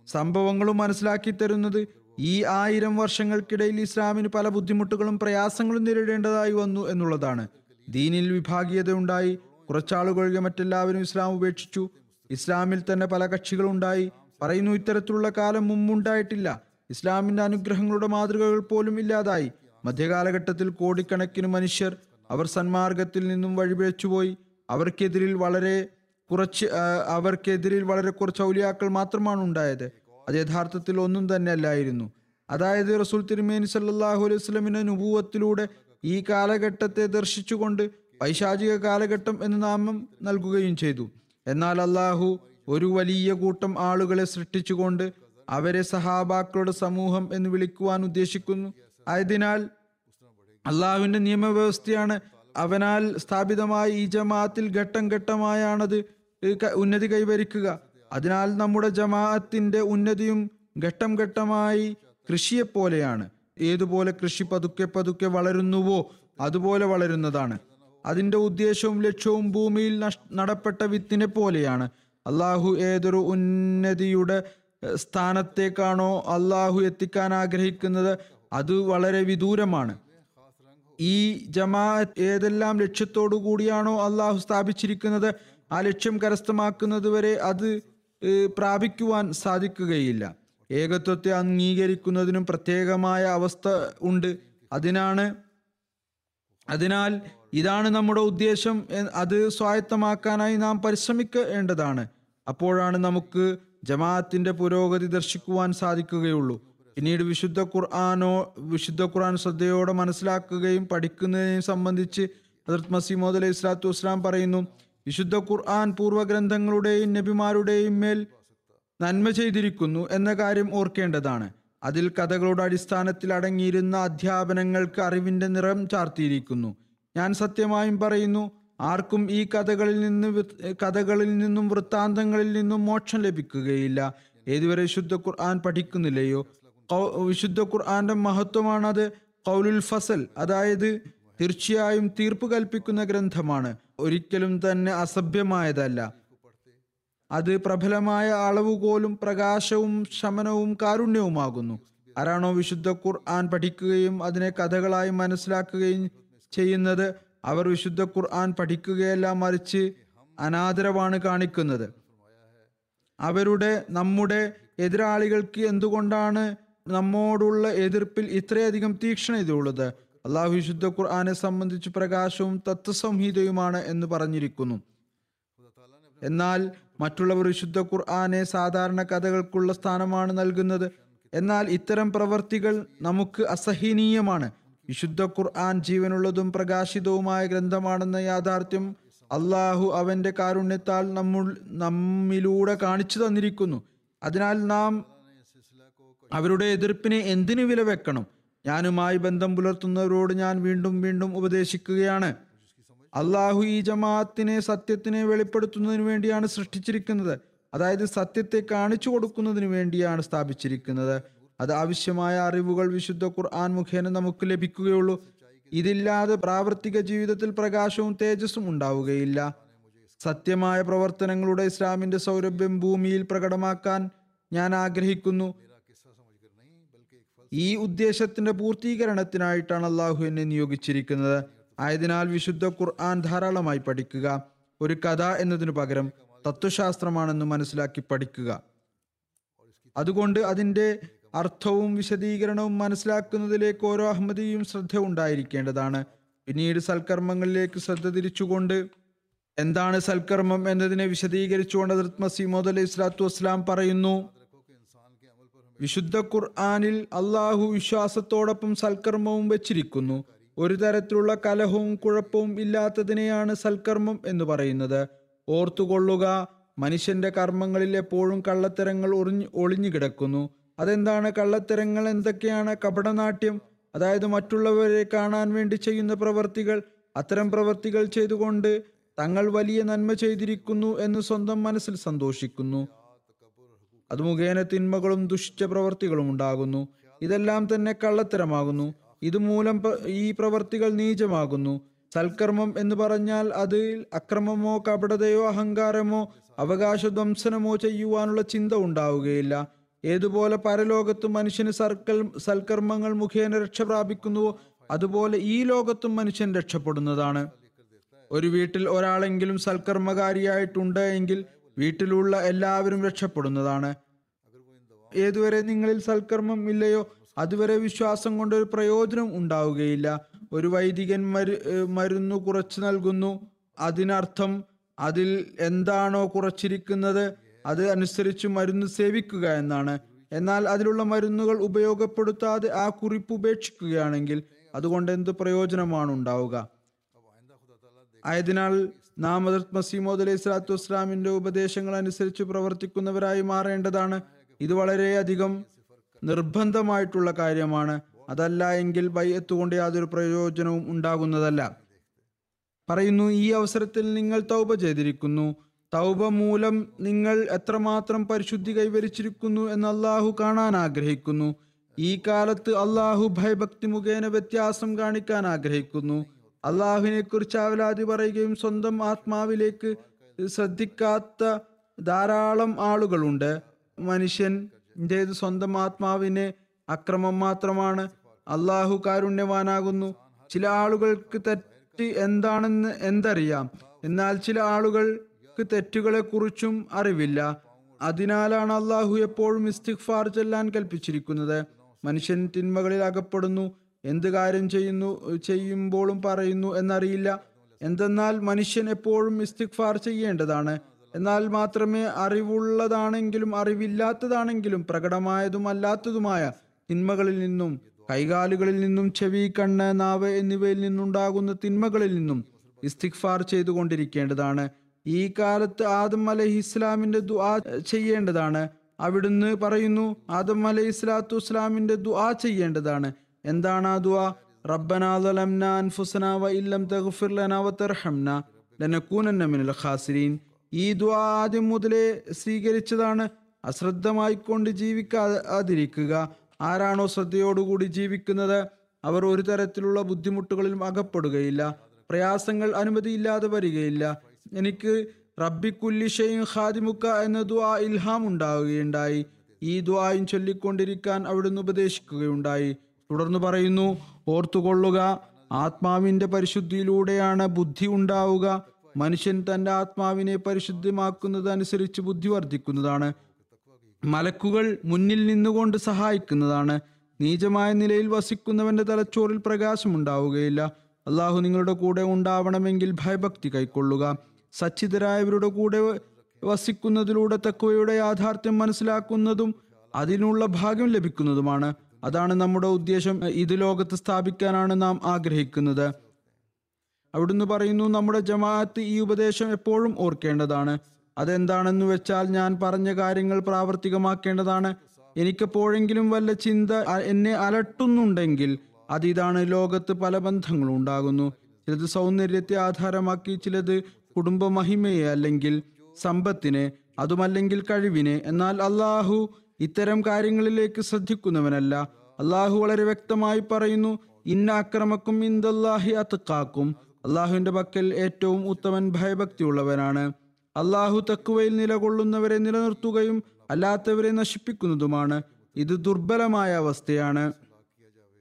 സംഭവങ്ങളും മനസ്സിലാക്കി തരുന്നത് ഈ ആയിരം വർഷങ്ങൾക്കിടയിൽ ഇസ്ലാമിന് പല ബുദ്ധിമുട്ടുകളും പ്രയാസങ്ങളും നേരിടേണ്ടതായി വന്നു എന്നുള്ളതാണ്. ദീനിൽ വിഭാഗീയത ഉണ്ടായി കുറച്ചാളുകൾ മറ്റെല്ലാവരും ഇസ്ലാം ഉപേക്ഷിച്ചു. ഇസ്ലാമിൽ തന്നെ പല കക്ഷികളുണ്ടായി പറയുന്നു ഇത്തരത്തിലുള്ള കാലം മുമ്പുണ്ടായിട്ടില്ല. ഇസ്ലാമിന്റെ അനുഗ്രഹങ്ങളുടെ മാതൃകകൾ പോലും ഇല്ലാതായി. മധ്യകാലഘട്ടത്തിൽ കോടിക്കണക്കിന് മനുഷ്യർ അവർ സന്മാർഗത്തിൽ നിന്നും വഴിപിഴച്ചുപോയി. അവർക്കെതിരിൽ വളരെ കുറച്ച് അവർക്കെതിരിൽ വളരെ കുറച്ച് ഔലിയാക്കൾ മാത്രമാണ് ഉണ്ടായത്. അത് യഥാർത്ഥത്തിൽ ഒന്നും തന്നെ അല്ലായിരുന്നു. അതായത് റസൂൽ തിരുമേനി സല്ലാഹു അലൈഹി സ്വലമിന്റെ നുപൂവത്തിലൂടെ ഈ കാലഘട്ടത്തെ ദർശിച്ചുകൊണ്ട് പൈശാചിക കാലഘട്ടം എന്ന് നാമം നൽകുകയും ചെയ്തു. എന്നാൽ അള്ളാഹു ഒരു വലിയ കൂട്ടം ആളുകളെ സൃഷ്ടിച്ചുകൊണ്ട് അവരെ സഹാബാക്കളുടെ സമൂഹം എന്ന് വിളിക്കുവാൻ ഉദ്ദേശിക്കുന്നു. ആയതിനാൽ അള്ളാഹുവിന്റെ നിയമവ്യവസ്ഥയാണ് അവനാൽ സ്ഥാപിതമായ ഈ ജമാഅത്തിൽ ഘട്ടം ഘട്ടമായാണത് ഉന്നതി കൈവരിക്കുക. അതിനാൽ നമ്മുടെ ജമാഅത്തിന്റെ ഉന്നതിയും ഘട്ടം ഘട്ടമായി കൃഷിയെപ്പോലെയാണ്. ഏതുപോലെ കൃഷി പതുക്കെ പതുക്കെ വളരുന്നുവോ അതുപോലെ വളരുന്നതാണ്. അതിന്റെ ഉദ്ദേശവും ലക്ഷ്യവും ഭൂമിയിൽ നടപ്പെട്ട വിത്തിനെ പോലെയാണ്. അള്ളാഹു ഏതൊരു ഉന്നതിയുടെ സ്ഥാനത്തേക്കാണോ അള്ളാഹു എത്തിക്കാൻ ആഗ്രഹിക്കുന്നത് അത് വളരെ വിദൂരമാണ്. ഈ ജമാഅത്ത് ഏതെല്ലാം ലക്ഷ്യത്തോടു കൂടിയാണോ അള്ളാഹു സ്ഥാപിച്ചിരിക്കുന്നത്? ആ ലക്ഷ്യം കരസ്ഥമാക്കുന്നത് വരെ അത് പ്രാപിക്കുവാൻ സാധിക്കുകയില്ല. ഏകത്വത്തെ അംഗീകരിക്കുന്നതിനും പ്രത്യേകമായ അവസ്ഥ ഉണ്ട്. അതിനാണ് അതിനാൽ ഇതാണ് നമ്മുടെ ഉദ്ദേശം. അത് സ്വായത്തമാക്കാനായി നാം പരിശ്രമിക്കേണ്ടതാണ്. അപ്പോഴാണ് നമുക്ക് ജമാഅത്തിന്റെ പുരോഗതി ദർശിക്കുവാൻ സാധിക്കുകയുള്ളൂ. പിന്നീട് വിശുദ്ധ ഖുർആാനോ വിശുദ്ധ ഖുർആൻ ശ്രദ്ധയോടെ മനസ്സിലാക്കുകയും പഠിക്കുന്നതിനെയും സംബന്ധിച്ച് ഹസരത് മസീമോദ് അലൈഹി സ്വലാത്തു വസ്സലാം പറയുന്നു വിശുദ്ധ ഖുർആൻ പൂർവഗ്രന്ഥങ്ങളുടെയും നബിമാരുടെയും മേൽ നന്മ ചെയ്തിരിക്കുന്നു എന്ന കാര്യം ഓർക്കേണ്ടതാണ്. അതിൽ കഥകളുടെ അടിസ്ഥാനത്തിൽ അടങ്ങിയിരുന്ന അധ്യാപനങ്ങൾക്ക് അറിവിന്റെ നിറം ചാർത്തിയിരിക്കുന്നു. ഞാൻ സത്യമായും പറയുന്നു ആർക്കും ഈ കഥകളിൽ നിന്ന് കഥകളിൽ നിന്നും വൃത്താന്തങ്ങളിൽ നിന്നും മോക്ഷം ലഭിക്കുകയില്ല. ഏതുവരെ ശുദ്ധ ഖുർആൻ പഠിക്കുന്നില്ലയോ? വിശുദ്ധ ഖുർആന്റെ മഹത്വമാണത് കൗലുൽ ഫസൽ. അതായത് തീർച്ചയായും തീർപ്പ് കൽപ്പിക്കുന്ന ഗ്രന്ഥമാണ്. ഒരിക്കലും തന്നെ അസഭ്യമായതല്ല. അത് പ്രബലമായ അളവുകോലും പ്രകാശവും ശമനവും കാരുണ്യവുമാകുന്നു. ആരാണോ വിശുദ്ധ ഖുർആൻ പഠിക്കുകയും അതിനെ കഥകളായി മനസ്സിലാക്കുകയും ചെയ്യുന്നത് അവർ വിശുദ്ധ ഖുർആൻ പഠിക്കുകയല്ല മറിച്ച് അനാദരവാണ് കാണിക്കുന്നത്. അവരുടെ നമ്മുടെ എതിരാളികൾക്ക് എന്തുകൊണ്ടാണ് നമ്മോടുള്ള എതിർപ്പിൽ ഇത്രയധികം തീക്ഷ്ണതയുള്ളത് അള്ളാഹു വിശുദ്ധ ഖുർആാനെ സംബന്ധിച്ച് പ്രകാശവും തത്വസംഹിതയുമാണ് എന്ന് പറഞ്ഞിരിക്കുന്നു. എന്നാൽ മറ്റുള്ളവർ വിശുദ്ധ ഖുർആാനെ സാധാരണ കഥകൾക്കുള്ള സ്ഥാനമാണ് നൽകുന്നത്. എന്നാൽ ഇത്തരം പ്രവർത്തികൾ നമുക്ക് അസഹനീയമാണ്. വിശുദ്ധ ഖുർആൻ ജീവനുള്ളതും പ്രകാശിതവുമായ ഗ്രന്ഥമാണെന്ന യാഥാർത്ഥ്യം അള്ളാഹു അവന്റെ കാരുണ്യത്താൽ നമ്മൾ നമ്മിലൂടെ കാണിച്ചു തന്നിരിക്കുന്നു. അതിനാൽ നാം അവരുടെ എതിർപ്പിനെ എന്തിനു വില വെക്കണം? ഞാനുമായി ബന്ധം പുലർത്തുന്നവരോട് ഞാൻ വീണ്ടും വീണ്ടും ഉപദേശിക്കുകയാണ്. അള്ളാഹു ഈ ജമാഅത്തിനെ സത്യത്തിനെ വെളിപ്പെടുത്തുന്നതിന് വേണ്ടിയാണ് സൃഷ്ടിച്ചിരിക്കുന്നത്. അതായത് സത്യത്തെ കാണിച്ചു കൊടുക്കുന്നതിന് വേണ്ടിയാണ് സ്ഥാപിച്ചിരിക്കുന്നത്. അത് ആവശ്യമായ അറിവുകൾ വിശുദ്ധ ഖുർആൻ മുഖേന നമുക്ക് ലഭിക്കുകയുള്ളൂ. ഇതില്ലാതെ പ്രാവർത്തിക ജീവിതത്തിൽ പ്രകാശവും തേജസ്സും ഉണ്ടാവുകയില്ല. സത്യമായ പ്രവർത്തനങ്ങളുടെ ഇസ്ലാമിന്റെ സൗരഭ്യം ഭൂമിയിൽ പ്രകടമാക്കാൻ ഞാൻ ആഗ്രഹിക്കുന്നു. ഈ ഉദ്ദേശത്തിന്റെ പൂർത്തീകരണത്തിനായിട്ടാണ് അള്ളാഹു എന്നെ നിയോഗിച്ചിരിക്കുന്നത്. ആയതിനാൽ വിശുദ്ധ ഖുർആൻ ധാരാളമായി പഠിക്കുക ഒരു കഥ എന്നതിനു പകരം തത്വശാസ്ത്രമാണെന്ന് മനസ്സിലാക്കി പഠിക്കുക. അതുകൊണ്ട് അതിന്റെ അർത്ഥവും വിശദീകരണവും മനസ്സിലാക്കുന്നതിലേക്ക് ഓരോ അഹമ്മദിയും ശ്രദ്ധ ഉണ്ടായിരിക്കേണ്ടതാണ്. പിന്നീട് സൽക്കർമ്മങ്ങളിലേക്ക് ശ്രദ്ധ തിരിച്ചുകൊണ്ട് എന്താണ് സൽക്കർമ്മം എന്നതിനെ വിശദീകരിച്ചുകൊണ്ട് അതിർത്ത് മസീമോദ് അലൈഹി സ്വലാത്തു വസ്സലാം പറയുന്നു. വിശുദ്ധ ഖുർആാനിൽ അള്ളാഹു വിശ്വാസത്തോടൊപ്പം സൽക്കർമ്മവും വെച്ചിരിക്കുന്നു. ഒരു തരത്തിലുള്ള കലഹവും കുഴപ്പവും ഇല്ലാത്തതിനെയാണ് സൽക്കർമ്മം എന്ന് പറയുന്നത്. ഓർത്തുകൊള്ളുക മനുഷ്യന്റെ കർമ്മങ്ങളിൽ എപ്പോഴും കള്ളത്തരങ്ങൾ ഒളിഞ്ഞു ഒളിഞ്ഞു കിടക്കുന്നു. അതെന്താണ് കള്ളത്തരങ്ങൾ? എന്തൊക്കെയാണ് കപടനാട്യം? അതായത് മറ്റുള്ളവരെ കാണാൻ വേണ്ടി ചെയ്യുന്ന പ്രവർത്തികൾ അത്തരം പ്രവർത്തികൾ ചെയ്തുകൊണ്ട് തങ്ങൾ വലിയ നന്മ ചെയ്തിരിക്കുന്നു എന്ന് സ്വന്തം മനസ്സിൽ സന്തോഷിക്കുന്നു. അത് മുഖേന തിന്മകളും ദുഷിച്ച പ്രവർത്തികളും ഉണ്ടാകുന്നു. ഇതെല്ലാം തന്നെ കള്ളത്തരമാകുന്നു. ഇതുമൂലം ഈ പ്രവർത്തികൾ നീചമാകുന്നു. സൽക്കർമ്മം എന്ന് പറഞ്ഞാൽ അതിൽ അക്രമമോ കപടതയോ അഹങ്കാരമോ അവകാശധ്വംസനമോ ചെയ്യുവാനുള്ള ചിന്ത ഉണ്ടാവുകയില്ല. ഏതുപോലെ പരലോകത്തും മനുഷ്യന് സർക്കൽ സൽക്കർമ്മങ്ങൾ മുഖേന രക്ഷ പ്രാപിക്കുന്നുവോ അതുപോലെ ഈ ലോകത്തും മനുഷ്യൻ രക്ഷപ്പെടുന്നതാണ്. ഒരു വീട്ടിൽ ഒരാളെങ്കിലും സൽക്കർമ്മകാരിയായിട്ടുണ്ട് എങ്കിൽ വീട്ടിലുള്ള എല്ലാവരും രക്ഷപ്പെടുന്നതാണ്. ഏതുവരെ നിങ്ങളിൽ സൽക്കർമ്മം ഇല്ലയോ അതുവരെ വിശ്വാസം കൊണ്ട് ഒരു പ്രയോജനം ഉണ്ടാവുകയില്ല. ഒരു വൈദികൻ മരു മരുന്ന് കുറച്ച് നൽകുന്നു. അതിനർത്ഥം അതിൽ എന്താണോ കുറച്ചിരിക്കുന്നത് അത് അനുസരിച്ച് മരുന്ന് സേവിക്കുക എന്നാണ്. എന്നാൽ അതിലുള്ള മരുന്നുകൾ ഉപയോഗപ്പെടുത്താതെ ആ കുറിപ്പ് ഉപേക്ഷിക്കുകയാണെങ്കിൽ അതുകൊണ്ട് എന്ത് പ്രയോജനമാണ് ഉണ്ടാവുക? ആയതിനാൽ നാം ഹദരത്ത് മസീമോദ് അലൈഹി സ്വലാത്തു വസ്സലാമിന്റെ ഉപദേശങ്ങൾ അനുസരിച്ച് പ്രവർത്തിക്കുന്നവരായി മാറേണ്ടതാണ്. ഇത് വളരെയധികം നിർബന്ധമായിട്ടുള്ള കാര്യമാണ്. അതല്ല എങ്കിൽ ബയ്യത്തുകൊണ്ട് യാതൊരു പ്രയോജനവും ഉണ്ടാകുന്നതല്ല. പറയുന്നു ഈ അവസരത്തിൽ നിങ്ങൾ തൗബ ചെയ്തിരിക്കുന്നു. തൗബ മൂലം നിങ്ങൾ എത്രമാത്രം പരിശുദ്ധി കൈവരിച്ചിരിക്കുന്നു എന്ന് അള്ളാഹു കാണാൻ ആഗ്രഹിക്കുന്നു. ഈ കാലത്ത് അള്ളാഹു ഭയഭക്തി മുഖേന വ്യത്യാസം കാണിക്കാൻ ആഗ്രഹിക്കുന്നു. അള്ളാഹുവിനെ കുറിച്ച് അവലാതി പറയുകയും സ്വന്തം ആത്മാവിലേക്ക് ശ്രദ്ധിക്കാത്ത ധാരാളം ആളുകളുണ്ട്. മനുഷ്യൻ എന്റേത് സ്വന്തം ആത്മാവിനെ അക്രമം മാത്രമാണ്. അള്ളാഹു കാരുണ്യവാനാകുന്നു. ചില ആളുകൾക്ക് തെറ്റ് എന്താണെന്ന് എന്തറിയാം. എന്നാൽ ചില ആളുകൾക്ക് തെറ്റുകളെ കുറിച്ചും അറിവില്ല. അതിനാലാണ് അള്ളാഹു എപ്പോഴും ഇസ്തിഗ്ഫാർ ചെല്ലാൻ കൽപ്പിച്ചിരിക്കുന്നത്. മനുഷ്യൻ തിന്മകളിൽ അകപ്പെടുന്നു. എന്ത് കാര്യം ചെയ്യുന്നു ചെയ്യുമ്പോഴും പറയുന്നു എന്നറിയില്ല. എന്തെന്നാൽ മനുഷ്യൻ എപ്പോഴും ഇസ്തിഗ്ഫാർ ചെയ്യേണ്ടതാണ്. എന്നാൽ മാത്രമേ അറിവുള്ളതാണെങ്കിലും അറിവില്ലാത്തതാണെങ്കിലും പ്രകടമായതും അല്ലാത്തതുമായ തിന്മകളിൽ നിന്നും കൈകാലുകളിൽ നിന്നും ചെവി കണ്ണ് നാവ് എന്നിവയിൽ നിന്നുണ്ടാകുന്ന തിന്മകളിൽ നിന്നും ഇസ്തിഗ്ഫാർ ചെയ്തുകൊണ്ടിരിക്കേണ്ടതാണ്. ഈ കാലത്ത് ആദം അലഹി ഇസ്ലാമിന്റെ ദുആ ചെയ്യേണ്ടതാണ്. അവിടുന്ന് പറയുന്നു ആദം അലൈഹി സ്വലാത്തു വസ്സലാമിന്റെ ദുആ ചെയ്യേണ്ടതാണ്. എന്താണ് ആ ദുആ? റബ്ബനാ ളലംനാ അൻഫുസനാ വ ഇല്ലം തഗ്ഫിർ ലനാ വ തർഹംനാ ലനകൂനന്ന മിനൽ ഖാസിരീൻ. ഈ ദുആ ആദ്യം മുതലേ സ്വീകരിച്ചതാണ്. അശ്രദ്ധമായിക്കൊണ്ട് ജീവിക്കാതിരിക്കുക. ആരാണോ ശ്രദ്ധയോടുകൂടി ജീവിക്കുന്നത്? അവർ ഒരു തരത്തിലുള്ള ബുദ്ധിമുട്ടുകളിലും അകപ്പെടുകയില്ല. പ്രയാസങ്ങൾ അനുമതിയില്ലാതെ വരികയില്ല. എനിക്ക് റബ്ബിക്കുല്ലിഷയും ഖാദിമുക്ക എന്ന ദുആ ഇൽഹാം ഉണ്ടാവുകയുണ്ടായി. ഈ ദ്വായും ചൊല്ലിക്കൊണ്ടിരിക്കാൻ അവിടുന്ന് ഉപദേശിക്കുകയുണ്ടായി. തുടർന്ന് പറയുന്നു ഓർത്തുകൊള്ളുക ആത്മാവിന്റെ പരിശുദ്ധിയിലൂടെയാണ് ബുദ്ധി ഉണ്ടാവുക. മനുഷ്യൻ തന്റെ ആത്മാവിനെ പരിശുദ്ധമാക്കുന്നത് അനുസരിച്ച് ബുദ്ധി വർദ്ധിക്കുന്നതാണ്. മലക്കുകൾ മുന്നിൽ നിന്നുകൊണ്ട് സഹായിക്കുന്നതാണ്. നീചമായ നിലയിൽ വസിക്കുന്നവന്റെ തലച്ചോറിൽ പ്രകാശം ഉണ്ടാവുകയില്ല. അള്ളാഹു നിങ്ങളുടെ കൂടെ ഉണ്ടാവണമെങ്കിൽ ഭയഭക്തി കൈക്കൊള്ളുക. സച്ചിതരായവരുടെ കൂടെ വസിക്കുന്നതിലൂടെ തക്കുവയുടെ യാഥാർത്ഥ്യം മനസ്സിലാക്കുന്നതും അതിനുള്ള ഭാഗ്യം ലഭിക്കുന്നതുമാണ്. അതാണ് നമ്മുടെ ഉദ്ദേശം. ഇത് ലോകത്ത് സ്ഥാപിക്കാനാണ് നാം ആഗ്രഹിക്കുന്നത്. അവിടുന്ന് പറയുന്നു നമ്മുടെ ജമാഅത്ത് ഈ ഉപദേശം എപ്പോഴും ഓർക്കേണ്ടതാണ്. അതെന്താണെന്ന് വെച്ചാൽ ഞാൻ പറഞ്ഞ കാര്യങ്ങൾ പ്രാവർത്തികമാക്കേണ്ടതാണ്. എനിക്കെപ്പോഴെങ്കിലും വല്ല ചിന്ത എന്നെ അലട്ടുന്നുണ്ടെങ്കിൽ അതിതാണ് ലോകത്ത് പല ബന്ധങ്ങളും ഉണ്ടാകുന്നു. ചിലത് സൗന്ദര്യത്തെ ആധാരമാക്കി ചിലത് കുടുംബമഹിമയെ അല്ലെങ്കിൽ സമ്പത്തിനെ അതുമല്ലെങ്കിൽ കഴിവിനെ. എന്നാൽ അള്ളാഹു ഇത്തരം കാര്യങ്ങളിലേക്ക് ശ്രദ്ധിക്കുന്നവനല്ല. അള്ളാഹു വളരെ വ്യക്തമായി പറയുന്നു ഇന്ന അക്രമക്കും ഇന്ദല്ലാഹി അത്തക്കാക്കും അള്ളാഹുവിന്റെ പക്കൽ ഏറ്റവും ഉത്തമൻ ഭയഭക്തിയുള്ളവനാണ്. അള്ളാഹു തക്കുവയിൽ നിലകൊള്ളുന്നവരെ നിലനിർത്തുകയും അല്ലാത്തവരെ നശിപ്പിക്കുന്നതുമാണ്. ഇത് ദുർബലമായ അവസ്ഥയാണ്.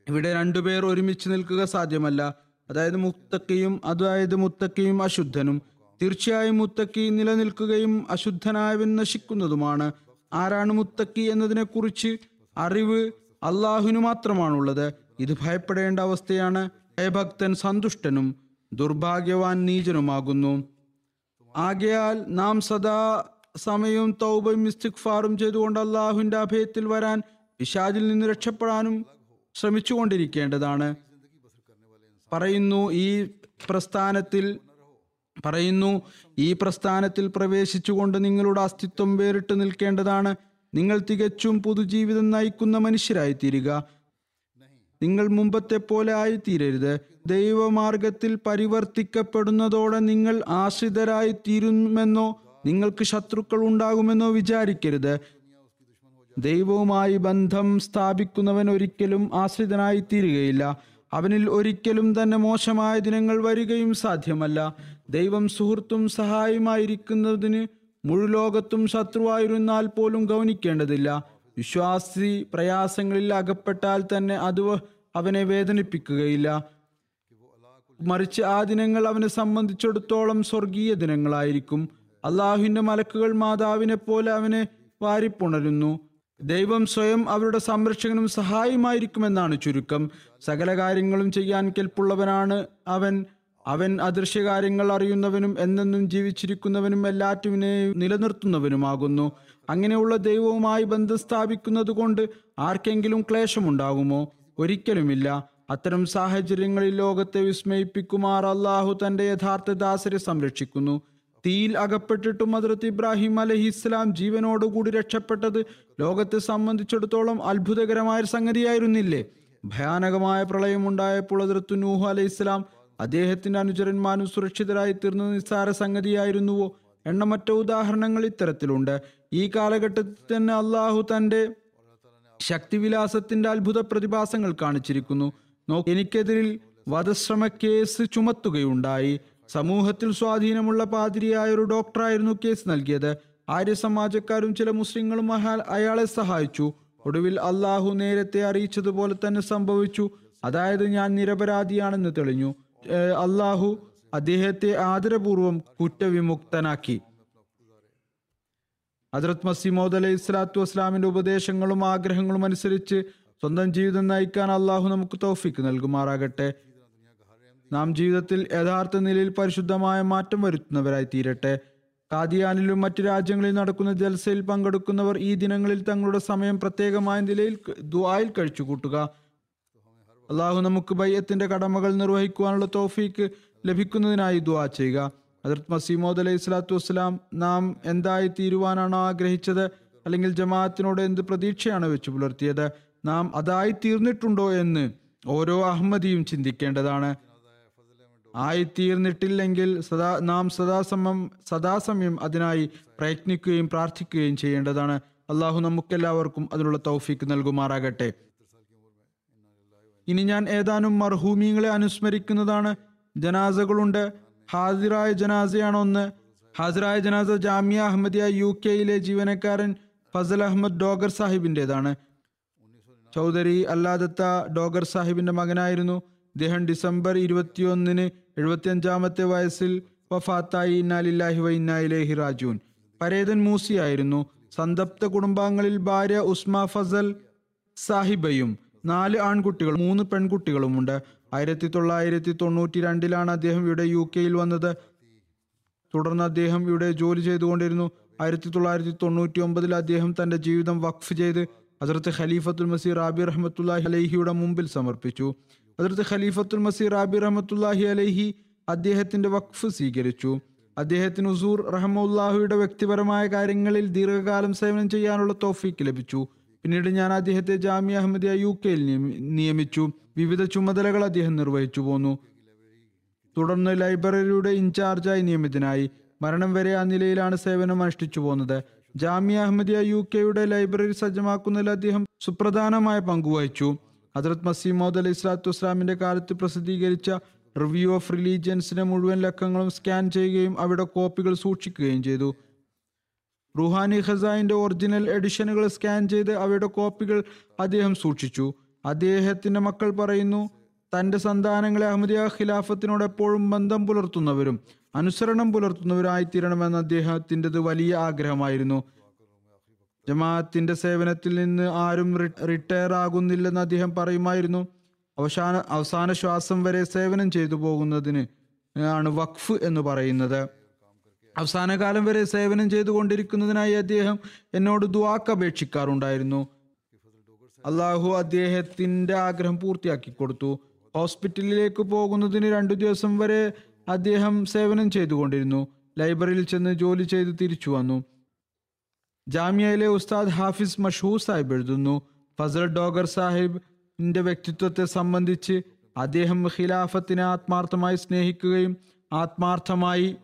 ഇവിടെ രണ്ടുപേർ ഒരുമിച്ച് നിൽക്കുക സാധ്യമല്ല. അതായത് മുത്തക്കിയും അതായത് മുത്തക്കിയും അശുദ്ധനും. തീർച്ചയായും മുത്തക്കി നിലനിൽക്കുകയും അശുദ്ധനായവൻ നശിക്കുന്നതുമാണ്. ആരാണ് മുത്തക്കി എന്നതിനെ കുറിച്ച് അറിവ് അള്ളാഹുവിന് മാത്രമാണുള്ളത്. ഇത് ഭയപ്പെടേണ്ട അവസ്ഥയാണ്. ഭയഭക്തൻ സന്തുഷ്ടനും ദുർഭാഗ്യവാൻ നീചനുമാകുന്നു. ആകയാൽ നാം സദാ സമയവും തൗബയും ഇസ്തിഗ്ഫാറും ചെയ്തുകൊണ്ട് അള്ളാഹുവിന്റെ അഭയത്തിൽ വരാൻ പിശാചിൽ നിന്ന് രക്ഷപ്പെടാനും ശ്രമിച്ചുകൊണ്ടിരിക്കേണ്ടതാണ്. പറയുന്നു ഈ പ്രസ്ഥാനത്തിൽ പറയുന്നു ഈ പ്രസ്ഥാനത്തിൽ പ്രവേശിച്ചുകൊണ്ട് നിങ്ങളുടെ അസ്തിത്വം വേറിട്ട് നിൽക്കേണ്ടതാണ്. നിങ്ങൾ തികച്ചും പൊതുജീവിതം നയിക്കുന്ന മനുഷ്യരായി തീരുക നിങ്ങൾ മുമ്പത്തെ പോലെ ആയിത്തീരരുത്. ദൈവമാർഗത്തിൽ പരിവർത്തിക്കപ്പെടുന്നതോടെ നിങ്ങൾ ആശ്രിതരായി തീരുമെന്നോ നിങ്ങൾക്ക് ശത്രുക്കൾ ഉണ്ടാകുമെന്നോ വിചാരിക്കരുത്. ദൈവവുമായി ബന്ധം സ്ഥാപിക്കുന്നവൻ ഒരിക്കലും ആശ്രിതനായി തീരുകയില്ല അവനിൽ ഒരിക്കലും തന്നെ മോശമായ ദിനങ്ങൾ വരികയും സാധ്യമല്ല. ദൈവം സുഹൃത്തും സഹായമായിരിക്കുന്നതിന് മുഴുലോകത്തും ശത്രുവായിരുന്നാൽ പോലും ഗൗനിക്കേണ്ടതില്ല. വിശ്വാസി പ്രയാസങ്ങളിൽ അകപ്പെട്ടാൽ തന്നെ അത് അവനെ വേദനിപ്പിക്കുകയില്ല. മറിച്ച് ആ ദിനങ്ങൾ അവനെ സംബന്ധിച്ചിടത്തോളം സ്വർഗീയ ദിനങ്ങളായിരിക്കും. അള്ളാഹുവിന്റെ മലക്കുകൾ മാതാവിനെ പോലെ അവനെ വാരിപ്പുണരുന്നു. ദൈവം സ്വയം അവരുടെ സംരക്ഷകനും സഹായമായിരിക്കുമെന്നാണ് ചുരുക്കം. സകല കാര്യങ്ങളും ചെയ്യാൻ കെൽപ്പുള്ളവനാണ് അവൻ. അവൻ അദൃശ്യകാര്യങ്ങൾ അറിയുന്നവനും എന്നെന്നും ജീവിച്ചിരിക്കുന്നവനും എല്ലാറ്റിനെയും നിലനിർത്തുന്നവനുമാകുന്നു. അങ്ങനെയുള്ള ദൈവവുമായി ബന്ധം സ്ഥാപിക്കുന്നത് കൊണ്ട് ആർക്കെങ്കിലും ക്ലേശമുണ്ടാകുമോ? ഒരിക്കലുമില്ല. അത്തരം സാഹചര്യങ്ങളിൽ ലോകത്തെ വിസ്മയിപ്പിക്കുമാർ അള്ളാഹു തന്റെ യഥാർത്ഥ ദാസരെ സംരക്ഷിക്കുന്നു. തീയിൽ അകപ്പെട്ടിട്ടും ഹദ്രത്ത് ഇബ്രാഹിം അലഹി ഇസ്ലാം ജീവനോടുകൂടി രക്ഷപ്പെട്ടത് ലോകത്തെ സംബന്ധിച്ചിടത്തോളം അത്ഭുതകരമായ സംഗതിയായിരുന്നില്ലേ? ഭയാനകമായ പ്രളയമുണ്ടായപ്പോൾ ഹദ്രത്ത് നൂഹ് അലൈഹി ഇസ്ലാം അദ്ദേഹത്തിന്റെ അനുചരന്മാരും സുരക്ഷിതരായി തീർന്ന നിസ്സാര സംഗതിയായിരുന്നുവോ? എണ്ണമറ്റ ഉദാഹരണങ്ങൾ ഇത്തരത്തിലുണ്ട്. ഈ കാലഘട്ടത്തിൽ തന്നെ അള്ളാഹു തന്റെ ശക്തിവിലാസത്തിന്റെ അത്ഭുത പ്രതിഭാസങ്ങൾ കാണിച്ചിരിക്കുന്നു. നോക്ക് എനിക്കെതിരിൽ വധശ്രമ കേസ് ചുമത്തുകയുണ്ടായി. സമൂഹത്തിൽ സ്വാധീനമുള്ള പാതിരിയായ ഒരു ഡോക്ടറായിരുന്നു കേസ് നൽകിയത്. ആര്യ സമാജക്കാരും ചില മുസ്ലിങ്ങളും അയാളെ സഹായിച്ചു. ഒടുവിൽ അള്ളാഹു നേരത്തെ അറിയിച്ചതുപോലെ തന്നെ സംഭവിച്ചു. അതായത് ഞാൻ നിരപരാധിയാണെന്ന് തെളിഞ്ഞു. അള്ളാഹു അദ്ദേഹത്തെ ആദരപൂർവം കുറ്റവിമുക്തനാക്കി. ഹജ്രത് മസിമോദ് അലൈഹി സ്വലാത്തു വസ്ലാമിന്റെ ഉപദേശങ്ങളും ആഗ്രഹങ്ങളും അനുസരിച്ച് സ്വന്തം ജീവിതം നയിക്കാൻ അള്ളാഹു നമുക്ക് തോഫിക്ക് നൽകുമാറാകട്ടെ. നാം ജീവിതത്തിൽ യഥാർത്ഥ നിലയിൽ പരിശുദ്ധമായ മാറ്റം വരുത്തുന്നവരായി തീരട്ടെ കാദിയാനിലും മറ്റു രാജ്യങ്ങളിൽ നടക്കുന്ന ജൽസയിൽ പങ്കെടുക്കുന്നവർ ഈ ദിനങ്ങളിൽ തങ്ങളുടെ സമയം പ്രത്യേകമായ നിലയിൽ ദ്വായിൽ കഴിച്ചുകൂട്ടുക. അള്ളാഹു നമുക്ക് ബയ്യത്തിന്റെ കടമകൾ നിർവഹിക്കുവാനുള്ള തോഫീക്ക് ലഭിക്കുന്നതിനായി ദുആ ചെയ്യുക. അതിർത്ത് മസീമോദ് അലൈഹി സ്വലാത്തു വസ്സലാം നാം എന്തായി തീരുവാനാണോ ആഗ്രഹിച്ചത്? അല്ലെങ്കിൽ ജമാഅത്തിനോട് എന്ത് പ്രതീക്ഷയാണ് വെച്ചു പുലർത്തിയത്? നാം അതായി തീർന്നിട്ടുണ്ടോ എന്ന് ഓരോ അഹമ്മദിയും ചിന്തിക്കേണ്ടതാണ്. ആയിത്തീർന്നിട്ടില്ലെങ്കിൽ സദാ നാം സദാസമം സദാസമയം അതിനായി പ്രയത്നിക്കുകയും പ്രാർത്ഥിക്കുകയും ചെയ്യേണ്ടതാണ്. അള്ളാഹു നമുക്കെല്ലാവർക്കും അതിനുള്ള തൗഫീക്ക് നൽകുമാറാകട്ടെ. ഇനി ഞാൻ ഏതാനും മർഹൂമിങ്ങളെ അനുസ്മരിക്കുന്നതാണ്. ജനാസകളുണ്ട്. ഹാജിറായ ജനാസയാണ് ഒന്ന് ഹാസിറായ ജനാസ ജാമിയ അഹമ്മദിയ യു കെയിലെ ജീവനക്കാരൻ ഫസൽ അഹമ്മദ് ഡോഗർ സാഹിബിന്റെതാണ്. ചൗധരി അല്ലാദത്ത ഡോഗർ സാഹിബിന്റെ മകനായിരുന്നു. ഇദ്ദേഹം ഡിസംബർ ഇരുപത്തിയൊന്നിന് എഴുപത്തിയഞ്ചാമത്തെ വയസ്സിൽ വഫാത്തായി. ഇന്നാലില്ലാഹി വ ഇന്നായിലേഹി റാജൂൻ പരേതൻ മൂസിയായിരുന്നു. സന്തപ്ത കുടുംബാംഗങ്ങളിൽ ഭാര്യ ഉസ്മ ഫസൽ സാഹിബയും നാല് ആൺകുട്ടികൾ മൂന്ന് പെൺകുട്ടികളുമുണ്ട്. ആയിരത്തി തൊള്ളായിരത്തി തൊണ്ണൂറ്റി രണ്ടിലാണ് അദ്ദേഹം ഇവിടെ യു കെയിൽ വന്നത്. തുടർന്ന് അദ്ദേഹം ഇവിടെ ജോലി ചെയ്തുകൊണ്ടിരുന്നു. ആയിരത്തി തൊള്ളായിരത്തി തൊണ്ണൂറ്റി ഒമ്പതിൽ അദ്ദേഹം തന്റെ ജീവിതം വഖഫ് ചെയ്ത് ഹസരത്ത് ഖലീഫത്തുൽ മസീർ റാബി റഹ്മത്തുല്ലാഹി അലഹിയുടെ മുമ്പിൽ സമർപ്പിച്ചു. ഹസരത്ത് ഖലീഫത്തുൽ മസീർ റാബി റഹ്മത്തുല്ലാഹി അലൈഹി അദ്ദേഹത്തിന്റെ വഖഫ് സ്വീകരിച്ചു. അദ്ദേഹത്തിന് ഉസൂർ റഹമുല്ലാഹുയുടെ വ്യക്തിപരമായ കാര്യങ്ങളിൽ ദീർഘകാലം സേവനം ചെയ്യാനുള്ള തോഫീക്ക് ലഭിച്ചു. പിന്നീട് ഞാൻ അദ്ദേഹത്തെ ജാമ്യ അഹമ്മദിയ യു കെയിൽ നിയമി- നിയമിച്ചു. വിവിധ ചുമതലകൾ അദ്ദേഹം നിർവഹിച്ചു പോന്നു. തുടർന്ന് ലൈബ്രറിയുടെ ഇൻചാർജായി നിയമിതനായി. മരണം വരെ ആ നിലയിലാണ് സേവനം അനുഷ്ഠിച്ചു പോകുന്നത് ജാമ്യ അഹമ്മദിയ യു കെയുടെ ലൈബ്രറി സജ്ജമാക്കുന്നതിൽ അദ്ദേഹം സുപ്രധാനമായ പങ്കുവഹിച്ചു ഹജറത് മസീമോദ് അലൈഹി സ്വലാത്തു വസ്ലാമിന്റെ കാലത്ത് പ്രസിദ്ധീകരിച്ച റിവ്യൂ ഓഫ് റിലീജിയൻസിന്റെ മുഴുവൻ ലക്കങ്ങളും സ്കാൻ ചെയ്യുകയും അവിടെ കോപ്പികൾ സൂക്ഷിക്കുകയും ചെയ്തു. റുഹാനി ഖസായിന്റെ ഒറിജിനൽ എഡിഷനുകൾ സ്കാൻ ചെയ്ത് അവയുടെ കോപ്പികൾ അദ്ദേഹം സൂക്ഷിച്ചു. അദ്ദേഹത്തിന്റെ മക്കൾ പറയുന്നു തന്റെ സന്താനങ്ങളെ അഹമ്മദിയ ഖിലാഫത്തിനോട് എപ്പോഴും ബന്ധം പുലർത്തുന്നവരും അനുസരണം പുലർത്തുന്നവരായി തീരണമെന്ന് അദ്ദേഹത്തിന്റെത് വലിയ ആഗ്രഹമായിരുന്നു. ജമാഅത്തിന്റെ സേവനത്തിൽ നിന്ന് ആരും റിട്ടയർ ആകുന്നില്ലെന്ന് അദ്ദേഹം പറയുമായിരുന്നു. അവസാന അവസാന ശ്വാസം വരെ സേവനം ചെയ്തു പോകുന്നതിന് ആണ് വഖഫ് എന്ന് പറയുന്നത്. അവസാന കാലം വരെ സേവനം ചെയ്തു ചെയ്തുകൊണ്ടിരിക്കുന്നതിനായി അദ്ദേഹം എന്നോട് ദുവാക്ക് അപേക്ഷിക്കാറുണ്ടായിരുന്നു. അള്ളാഹു അദ്ദേഹത്തിന്റെ ആഗ്രഹം പൂർത്തിയാക്കി കൊടുത്തു. ഹോസ്പിറ്റലിലേക്ക് പോകുന്നതിന് രണ്ടു ദിവസം വരെ അദ്ദേഹം സേവനം ചെയ്തുകൊണ്ടിരുന്നു ലൈബ്രറിയിൽ ചെന്ന് ജോലി ചെയ്ത് തിരിച്ചു വന്നു. ജാമ്യയിലെ ഉസ്താദ് ഹാഫിസ് മഷൂർ സാഹിബ് എഴുതുന്നു ഫസൽ ഡോഗർ സാഹിബിന്റെ വ്യക്തിത്വത്തെ സംബന്ധിച്ച് അദ്ദേഹം ഖിലാഫത്തിനെ ആത്മാർത്ഥമായി സ്നേഹിക്കുകയും ആത്മാർത്ഥമായി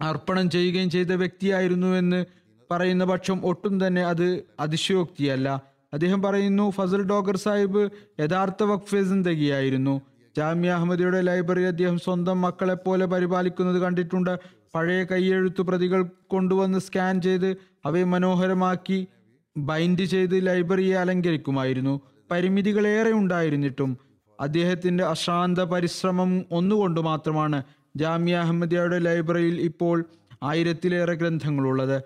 അർപ്പണം ചെയ്യുകയും ചെയ്ത വ്യക്തിയായിരുന്നു എന്ന് പറയുന്ന പക്ഷം ഒട്ടും തന്നെ അത് അതിശയോക്തിയല്ല. അദ്ദേഹം പറയുന്നു ഫസൽ ഡോഗർ സാഹിബ് യഥാർത്ഥ വഖഫെ സിന്ദഗിയായിരുന്നു. ജാമ്യ അഹമ്മദിയുടെ ലൈബ്രറി അദ്ദേഹം സ്വന്തം മക്കളെ പോലെ പരിപാലിക്കുന്നത് കണ്ടിട്ടുണ്ട്. പഴയ കൈയെഴുത്തു പ്രതികൾ കൊണ്ടുവന്ന് സ്കാൻ ചെയ്ത് അവയെ മനോഹരമാക്കി ബൈൻഡ് ചെയ്ത് ലൈബ്രറിയെ അലങ്കരിക്കുമായിരുന്നു. പരിമിതികളേറെ ഉണ്ടായിരുന്നിട്ടും അദ്ദേഹത്തിന്റെ അശാന്ത പരിശ്രമം ഒന്നുകൊണ്ട് മാത്രമാണ് ജാമ്യ അഹമ്മദിയയുടെ ലൈബ്രറിയിൽ ഇപ്പോൾ ആയിരത്തിലേറെ ഗ്രന്ഥങ്ങളുള്ളത്.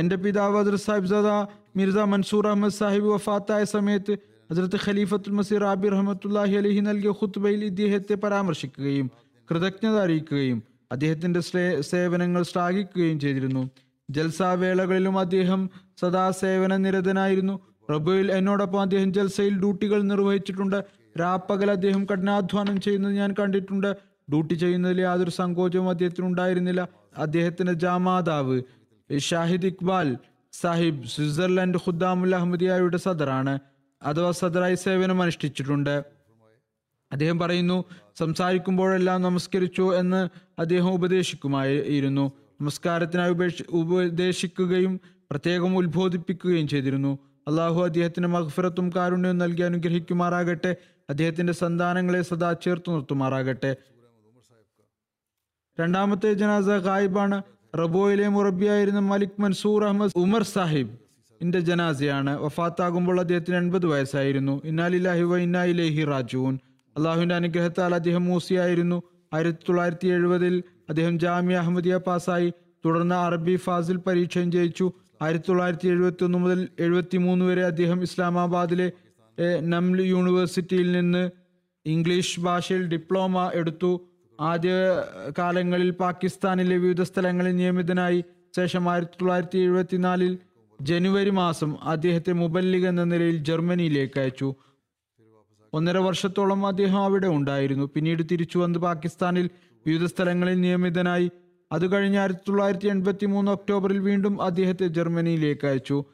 എന്റെ പിതാവ് ഹജറത് സാഹിബ് സദ മിർസ മൻസൂർ അഹമ്മദ് സാഹിബ് വഫാത്തായ സമയത്ത് ഹജറത്ത് ഖലീഫത്തുൽ മസീർ ആബിർ റഹമത്തുല്ലാഹി അലഹി നൽകിയ ഖുത്ബയിൽ ഇദ്ദേഹത്തെ പരാമർശിക്കുകയും കൃതജ്ഞത അറിയിക്കുകയും അദ്ദേഹത്തിന്റെ സേവനങ്ങൾ ശ്ലാഘിക്കുകയും ചെയ്തിരുന്നു. ജൽസാവേളകളിലും അദ്ദേഹം സദാ സേവന നിരതനായിരുന്നു. റബുയിൽ എന്നോടൊപ്പം അദ്ദേഹം ജൽസയിൽ ഡ്യൂട്ടികൾ നിർവഹിച്ചിട്ടുണ്ട്. രാപ്പകൽ അദ്ദേഹം കഠിനാധ്വാനം ചെയ്യുന്നത് ഞാൻ കണ്ടിട്ടുണ്ട്. ഡ്യൂട്ടി ചെയ്യുന്നതിൽ യാതൊരു സങ്കോചവും അദ്ദേഹത്തിന് ഉണ്ടായിരുന്നില്ല. അദ്ദേഹത്തിന്റെ ജാമാതാവ് ഷാഹിദ് ഇക്ബാൽ സാഹിബ് സ്വിറ്റ്സർലൻഡ് ഖുദ്ദാമുൽ അഹമ്മദിയായുടെ സദറാണ്. അഥവാ സദറായി സേവനം അനുഷ്ഠിച്ചിട്ടുണ്ട് അദ്ദേഹം പറയുന്നു സംസാരിക്കുമ്പോഴെല്ലാം നമസ്കരിച്ചു എന്ന് അദ്ദേഹം ഉപദേശിക്കുമായിരുന്നു. നമസ്കാരത്തിനായി ഉപേക്ഷ- ഉപദേശിക്കുകയും പ്രത്യേകം ഉത്ബോധിപ്പിക്കുകയും ചെയ്തിരുന്നു. അള്ളാഹു അദ്ദേഹത്തിന് മഗ്ഫിറത്തും കാരുണ്യവും നൽകി അനുഗ്രഹിക്കുമാറാകട്ടെ. അദ്ദേഹത്തിന്റെ സന്താനങ്ങളെ സദാ ചേർത്ത് നിർത്തുമാറാകട്ടെ. രണ്ടാമത്തെ ജനാസ ഗായിബാണ്. റബോയിലെ മുറബിയായിരുന്ന മലിക് മൻസൂർ അഹമ്മദ് ഉമർ സാഹിബ് ഇന്റെ ജനാസയാണ്. വഫാത്താകുമ്പോൾ അദ്ദേഹത്തിന് എൺപത് വയസ്സായിരുന്നു. ഇന്നാലില്ലാഹി വ ഇന്നായിലേഹി റാജുൻ അള്ളാഹുവിന്റെ അനുഗ്രഹത്താൽ അദ്ദേഹം മൂസിയായിരുന്നു. ആയിരത്തി തൊള്ളായിരത്തി എഴുപതിൽ അദ്ദേഹം ജാമ്യ അഹമ്മദിയ പാസായി തുടർന്ന് അറബി ഫാസിൽ പരീക്ഷയും ജയിച്ചു. ആയിരത്തി തൊള്ളായിരത്തി എഴുപത്തി ഒന്ന് മുതൽ എഴുപത്തി മൂന്ന് വരെ അദ്ദേഹം ഇസ്ലാമാബാദിലെ നംൽ യൂണിവേഴ്സിറ്റിയിൽ നിന്ന് ഇംഗ്ലീഷ് ഭാഷയിൽ ഡിപ്ലോമ എടുത്തു. ആദ്യ കാലങ്ങളിൽ പാകിസ്ഥാനിലെ വിവിധ സ്ഥലങ്ങളിൽ നിയമിതനായി. ശേഷം ആയിരത്തി തൊള്ളായിരത്തി എഴുപത്തിനാലിൽ ജനുവരി മാസം അദ്ദേഹത്തെ മുബല്ലിഗ് എന്ന നിലയിൽ ജർമ്മനിയിലേക്ക് അയച്ചു. ഒന്നര വർഷത്തോളം അദ്ദേഹം അവിടെ ഉണ്ടായിരുന്നു. പിന്നീട് തിരിച്ചു വന്ന് പാകിസ്ഥാനിൽ വിവിധ സ്ഥലങ്ങളിൽ നിയമിതനായി. അത് കഴിഞ്ഞ് ആയിരത്തി തൊള്ളായിരത്തി എൺപത്തി മൂന്ന് ഒക്ടോബറിൽ വീണ്ടും അദ്ദേഹത്തെ ജർമ്മനിയിലേക്ക് അയച്ചു.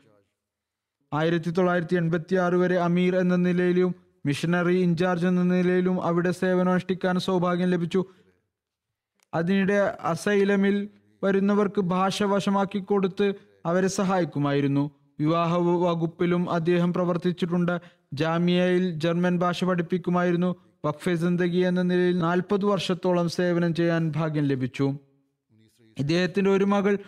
ആയിരത്തി തൊള്ളായിരത്തി എൺപത്തി ആറ് വരെ അമീർ എന്ന നിലയിലും മിഷനറി ഇൻചാർജ് എന്ന നിലയിലും അവിടെ സേവനമനുഷ്ഠിക്കാൻ സൗഭാഗ്യം ലഭിച്ചു. അതിനിടെ അസൈലമിൽ വരുന്നവർക്ക് ഭാഷ വശമാക്കി കൊടുത്ത് അവരെ സഹായിക്കുമായിരുന്നു. വിവാഹ വകുപ്പിലും അദ്ദേഹം പ്രവർത്തിച്ചിട്ടുണ്ട്. ജാമ്യയിൽ ജർമ്മൻ ഭാഷ പഠിപ്പിക്കുമായിരുന്നു. വഖഫെ സിന്ദഗി എന്ന നിലയിൽ നാൽപ്പത് വർഷത്തോളം സേവനം ചെയ്യാൻ ഭാഗ്യം ലഭിച്ചു. ഇദ്ദേഹത്തിന്റെ ഒരു മകൾ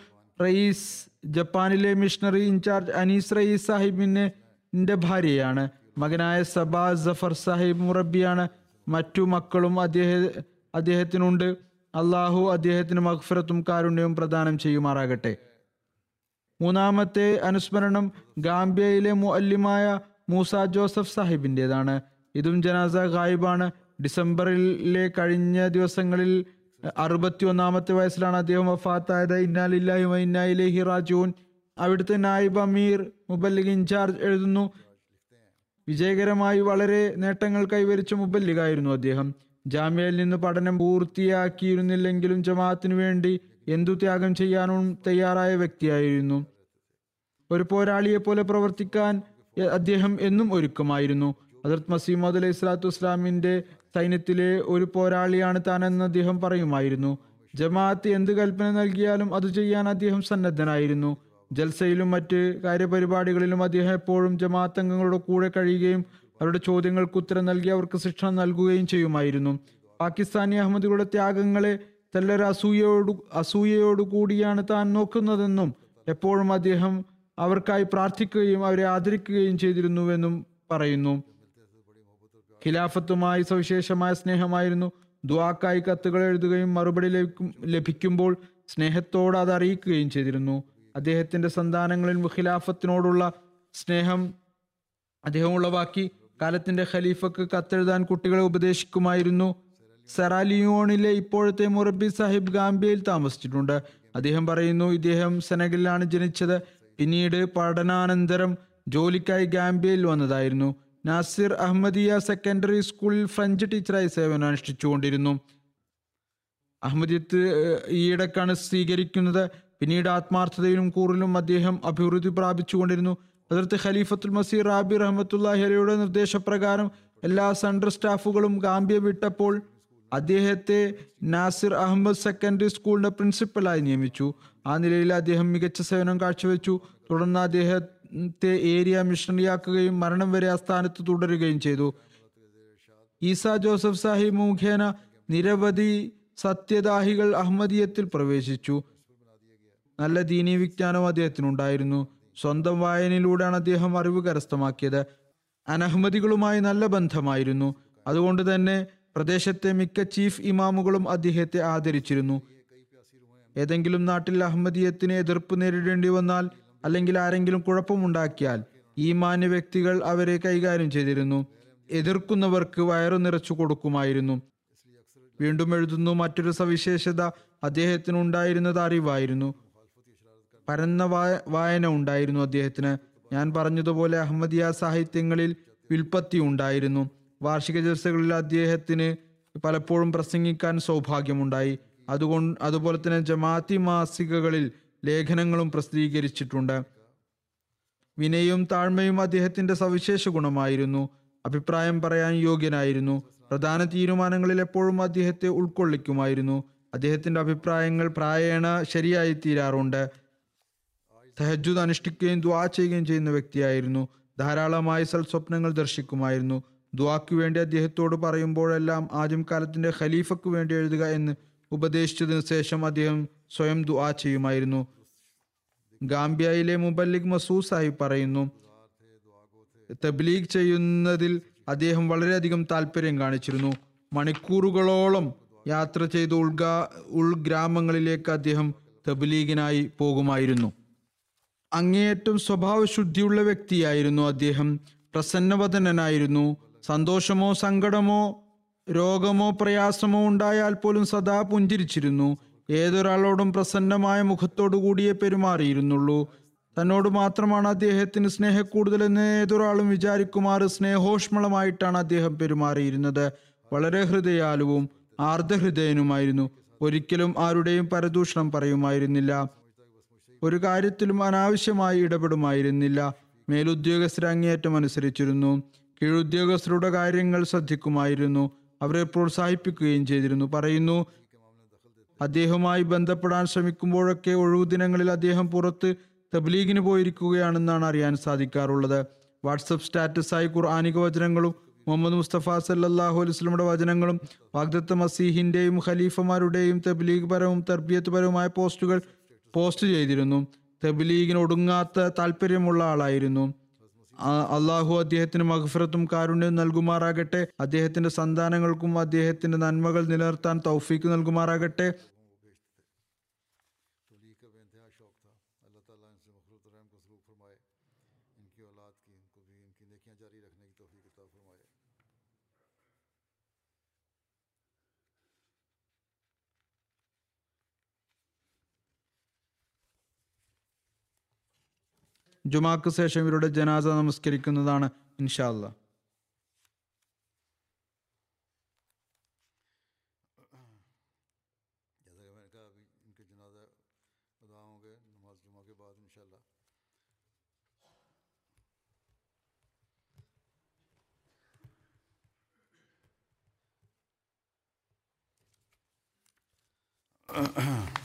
റയീസ് ജപ്പാനിലെ മിഷണറി ഇൻചാർജ് അനീസ് റയീസ് സാഹിബിന്റെ ഭാര്യയാണ്. മകനായ സബാ ജഫർ സാഹിബ് മുറബിയാണ് മറ്റു മക്കളും അദ്ദേഹ അദ്ദേഹത്തിനുണ്ട്. അള്ളാഹു അദ്ദേഹത്തിന് മഹ്ഫിറത്തും കാരുണ്യവും പ്രദാനം ചെയ്യുമാറാകട്ടെ. മൂന്നാമത്തെ അനുസ്മരണം ഗാംബിയയിലെ മുഅല്ലിമായ മൂസ ജോസഫ് സാഹിബിന്റെതാണ്. ഇതും ജനാസ ഗായിബാണ്. ഡിസംബറിലെ കഴിഞ്ഞ ദിവസങ്ങളിൽ അറുപത്തി ഒന്നാമത്തെ വയസ്സിലാണ് അദ്ദേഹം വഫാത്തായത്. ഇന്നാലില്ലാഹി വ ഇന്നാ ഇലൈഹി റാജിഊൻ. അവിടുത്തെ നായിബ് അമീർ മുബല്ലിഗ് ഇൻചാർജ് എഴുതുന്നു. വിജയകരമായി വളരെ നേട്ടങ്ങൾ കൈവരിച്ച മുബല്ലിഗായിരുന്നു അദ്ദേഹം. ജാമ്യയിൽ നിന്ന് പഠനം പൂർത്തിയാക്കിയിരുന്നില്ലെങ്കിലും ജമാഅത്തിന് വേണ്ടി എന്തു ത്യാഗം ചെയ്യാനും തയ്യാറായ വ്യക്തിയായിരുന്നു. ഒരു പോരാളിയെ പോലെ പ്രവർത്തിക്കാൻ അദ്ദേഹം എന്നും ഒരുക്കമായിരുന്നു. ഹജറത് മസീമദ് അലൈഹി സ്വലാത്തു വസ്സലാമിന്റെ സൈന്യത്തിലെ ഒരു പോരാളിയാണ് താനെന്ന് അദ്ദേഹം പറയുമായിരുന്നു. ജമാഅത്ത് എന്ത് കൽപ്പന നൽകിയാലും അത് ചെയ്യാൻ അദ്ദേഹം സന്നദ്ധനായിരുന്നു. ജൽസയിലും മറ്റ് കാര്യപരിപാടികളിലും അദ്ദേഹം എപ്പോഴും ജമാഅത്ത് അംഗങ്ങളുടെ കൂടെ കഴിയുകയും അവരുടെ ചോദ്യങ്ങൾക്ക് ഉത്തരം നൽകി അവർക്ക് ശിക്ഷ നൽകുകയും ചെയ്യുമായിരുന്നു. പാകിസ്ഥാനി അഹമ്മദികളുടെ ത്യാഗങ്ങളെ തല്ലൊരു അസൂയയോടു അസൂയയോടു കൂടിയാണ് താൻ നോക്കുന്നതെന്നും എപ്പോഴും അദ്ദേഹം അവർക്കായി പ്രാർത്ഥിക്കുകയും അവരെ ആദരിക്കുകയും ചെയ്തിരുന്നുവെന്നും പറയുന്നു. ഖിലാഫത്തുമായി സവിശേഷമായ സ്നേഹമായിരുന്നു. ദുവാക്കായി കത്തുകൾ എഴുതുകയും മറുപടി ലഭിക്കും ലഭിക്കുമ്പോൾ സ്നേഹത്തോട് അത് അറിയിക്കുകയും ചെയ്തിരുന്നു. അദ്ദേഹത്തിന്റെ സന്താനങ്ങളിൽ ഖിലാഫത്തിനോടുള്ള സ്നേഹം അദ്ദേഹം ഉളവാക്കി. കാലത്തിന്റെ ഖലീഫക്ക് കത്തെഴുതാൻ കുട്ടികളെ ഉപദേശിക്കുമായിരുന്നു. സെറാലിയോണിലെ ഇപ്പോഴത്തെ മുറബി സാഹിബ് ഗാംബിയയിൽ താമസിച്ചിട്ടുണ്ട്. അദ്ദേഹം പറയുന്നു ഇദ്ദേഹം സെനഗലിലാണ് ജനിച്ചത്. പിന്നീട് പഠനാനന്തരം ജോലിക്കായി ഗാംബിയയിൽ വന്നതായിരുന്നു. നാസിർ അഹമ്മദിയ സെക്കൻഡറി സ്കൂളിൽ ഫ്രഞ്ച് ടീച്ചറായി സേവനം അനുഷ്ഠിച്ചുകൊണ്ടിരുന്നു അഹമ്മദിയത്ത് ഈയിടക്കാണ് സ്വീകരിക്കുന്നത്. പിന്നീട് ആത്മാർത്ഥതയിലും കൂറിലും അദ്ദേഹം അഭിവൃദ്ധി പ്രാപിച്ചുകൊണ്ടിരുന്നു. അതിർത്ത് ഖലീഫത്തുൽ മസീർ റാബി റഹ്മത്തുല്ലാഹി അലയുടെ നിർദ്ദേശപ്രകാരം എല്ലാ സെൻട്രൽ സ്റ്റാഫുകളും ഗാംബിയ വിട്ടപ്പോൾ അദ്ദേഹത്തെ നാസിർ അഹമ്മദ് സെക്കൻഡറി സ്കൂളിന്റെ പ്രിൻസിപ്പലായി നിയമിച്ചു. ആ നിലയിൽ അദ്ദേഹം മികച്ച സേവനം കാഴ്ചവെച്ചു. തുടർന്ന് അദ്ദേഹത്തെ ഏരിയ മിഷണറിയാക്കുകയും മരണം വരെ ആ സ്ഥാനത്ത് തുടരുകയും ചെയ്തു. ഈസ ജോസഫ് സാഹിബ് മുഖേന നിരവധി സത്യദാഹികൾ അഹമ്മദീയത്തിൽ പ്രവേശിച്ചു. നല്ല ദീനീ വിജ്ഞാനവും അദ്ദേഹത്തിനുണ്ടായിരുന്നു. സ്വന്തം വായനയിലൂടെയാണ് അദ്ദേഹം അറിവ് കരസ്ഥമാക്കിയത്. അനഹമ്മദികളുമായി നല്ല ബന്ധമായിരുന്നു. അതുകൊണ്ട് തന്നെ പ്രദേശത്തെ മിക്ക ചീഫ് ഇമാമുകളും അദ്ദേഹത്തെ ആദരിച്ചിരുന്നു. ഏതെങ്കിലും നാട്ടിൽ അഹമ്മദീയത്തിന് എതിർപ്പ് നേരിടേണ്ടി വന്നാൽ അല്ലെങ്കിൽ ആരെങ്കിലും കുഴപ്പമുണ്ടാക്കിയാൽ ഈ മാന്യ വ്യക്തികൾ അവരെ കൈകാര്യം ചെയ്തിരുന്നു. എതിർക്കുന്നവർക്ക് വയറു നിറച്ചു കൊടുക്കുമായിരുന്നു. വീണ്ടും എഴുതുന്നു മറ്റൊരു സവിശേഷത അദ്ദേഹത്തിന് ഉണ്ടായിരുന്നത് അറിവായിരുന്നു. പരന്ന വായ- വായന ഉണ്ടായിരുന്നു അദ്ദേഹത്തിന്. ഞാൻ പറഞ്ഞതുപോലെ അഹമ്മദിയ സാഹിത്യങ്ങളിൽ വിൽപ്പത്തി ഉണ്ടായിരുന്നു. വാർഷിക ജലസകളിൽ അദ്ദേഹത്തിന് പലപ്പോഴും പ്രസംഗിക്കാൻ സൗഭാഗ്യമുണ്ടായി. അതുകൊണ്ട് അതുപോലെ തന്നെ ജമാഅത്തി മാസികകളിൽ ലേഖനങ്ങളും പ്രസിദ്ധീകരിച്ചിട്ടുണ്ട്. വിനയവും താഴ്മയും അദ്ദേഹത്തിന്റെ സവിശേഷ ഗുണമായിരുന്നു. അഭിപ്രായം പറയാൻ യോഗ്യനായിരുന്നു. പ്രധാന തീരുമാനങ്ങളിൽ എപ്പോഴും അദ്ദേഹത്തെ ഉൾക്കൊള്ളിക്കുമായിരുന്നു. അദ്ദേഹത്തിന്റെ അഭിപ്രായങ്ങൾ പ്രായേണ ശരിയായി തീരാറുണ്ട് തഹജുദ് അനുഷ്ഠിക്കുകയും ദ്വാ ചെയ്യുകയും ചെയ്യുന്ന വ്യക്തിയായിരുന്നു. ധാരാളമായി സൽസ്വപ്നങ്ങൾ ദർശിക്കുമായിരുന്നു. ദ്വാക്ക് വേണ്ടി അദ്ദേഹത്തോട് പറയുമ്പോഴെല്ലാം ആദ്യം കാലത്തിന്റെ ഖലീഫക്ക് വേണ്ടി എഴുതുക എന്ന് ഉപദേശിച്ചതിനു ശേഷം അദ്ദേഹം സ്വയം ദുആ ചെയ്യുമായിരുന്നു. ഗാംബിയയിലെ മുബല്ലിഖ് മസൂദ് സാഹിബ് പറയുന്നു തബ്ലീഗ് ചെയ്യുന്നതിൽ അദ്ദേഹം വളരെയധികം താല്പര്യം കാണിച്ചിരുന്നു. മണിക്കൂറുകളോളം യാത്ര ചെയ്ത് ഉൾഗാ ഉൾഗ്രാമങ്ങളിലേക്ക് അദ്ദേഹം തബ്ലീഗിനായി പോകുമായിരുന്നു. അങ്ങേയറ്റം സ്വഭാവശുദ്ധിയുള്ള വ്യക്തിയായിരുന്നു അദ്ദേഹം. പ്രസന്നവദനായിരുന്നു സന്തോഷമോ സങ്കടമോ രോഗമോ പ്രയാസമോ ഉണ്ടായാൽ പോലും സദാ പുഞ്ചിരിച്ചിരുന്നു. ഏതൊരാളോടും പ്രസന്നമായ മുഖത്തോടു കൂടിയേ പെരുമാറിയിരുന്നുള്ളൂ. തന്നോട് മാത്രമാണ് അദ്ദേഹത്തിന് സ്നേഹക്കൂടുതലെന്ന് ഏതൊരാളും വിചാരിക്കുമാറ് സ്നേഹോഷ്മളമായിട്ടാണ് അദ്ദേഹം പെരുമാറിയിരുന്നത്. വളരെ ഹൃദയാലുവും ആർദ്രഹൃദയനുമായിരുന്നു. ഒരിക്കലും ആരുടെയും പരദൂഷണം പറയുമായിരുന്നില്ല. ഒരു കാര്യത്തിലും അനാവശ്യമായി ഇടപെടുമായിരുന്നില്ല. മേലുദ്യോഗസ്ഥരെ അങ്ങേയറ്റം അനുസരിച്ചിരുന്നു കീഴുദ്യോഗസ്ഥരുടെ കാര്യങ്ങൾ ശ്രദ്ധിക്കുമായിരുന്നു. അവരെ പ്രോത്സാഹിപ്പിക്കുകയും ചെയ്തിരുന്നു. പറയുന്നു അദ്ദേഹവുമായി ബന്ധപ്പെടാൻ ശ്രമിക്കുമ്പോഴൊക്കെ ഒഴിവു ദിനങ്ങളിൽ അദ്ദേഹം പുറത്ത് തബ്ലീഗിന് പോയിരിക്കുകയാണെന്നാണ് അറിയാൻ സാധിക്കാറുള്ളത്. വാട്സപ്പ് സ്റ്റാറ്റസായി ഖുർആാനിക വചനങ്ങളും മുഹമ്മദ് മുസ്തഫ സല്ലാഹു അലുസ്ലമിയുടെ വചനങ്ങളും വാഗ്ദത്ത മസീഹിന്റെയും ഖലീഫമാരുടെയും തബ്ലീഗ് പരവും തർബിയത്ത് പരവുമായ പോസ്റ്റുകൾ പോസ്റ്റ് ചെയ്തിരുന്നു. തബ്ലീഗിന് ഒടുങ്ങാത്ത താല്പര്യമുള്ള ആളായിരുന്നു. അള്ളാഹു അദ്ദേഹത്തിന് മഗ്ഫിറത്തും കാരുണ്യവും നൽകുമാറാകട്ടെ. അദ്ദേഹത്തിന്റെ സന്താനങ്ങൾക്കും അദ്ദേഹത്തിന്റെ നന്മകൾ നിലനിർത്താൻ തൗഫീക്ക് നൽകുമാറാകട്ടെ. ജുമാക്ക് ശേഷം ഇവരുടെ ജനാസ നമസ്കരിക്കുന്നതാണ് ഇൻഷാ അല്ലാ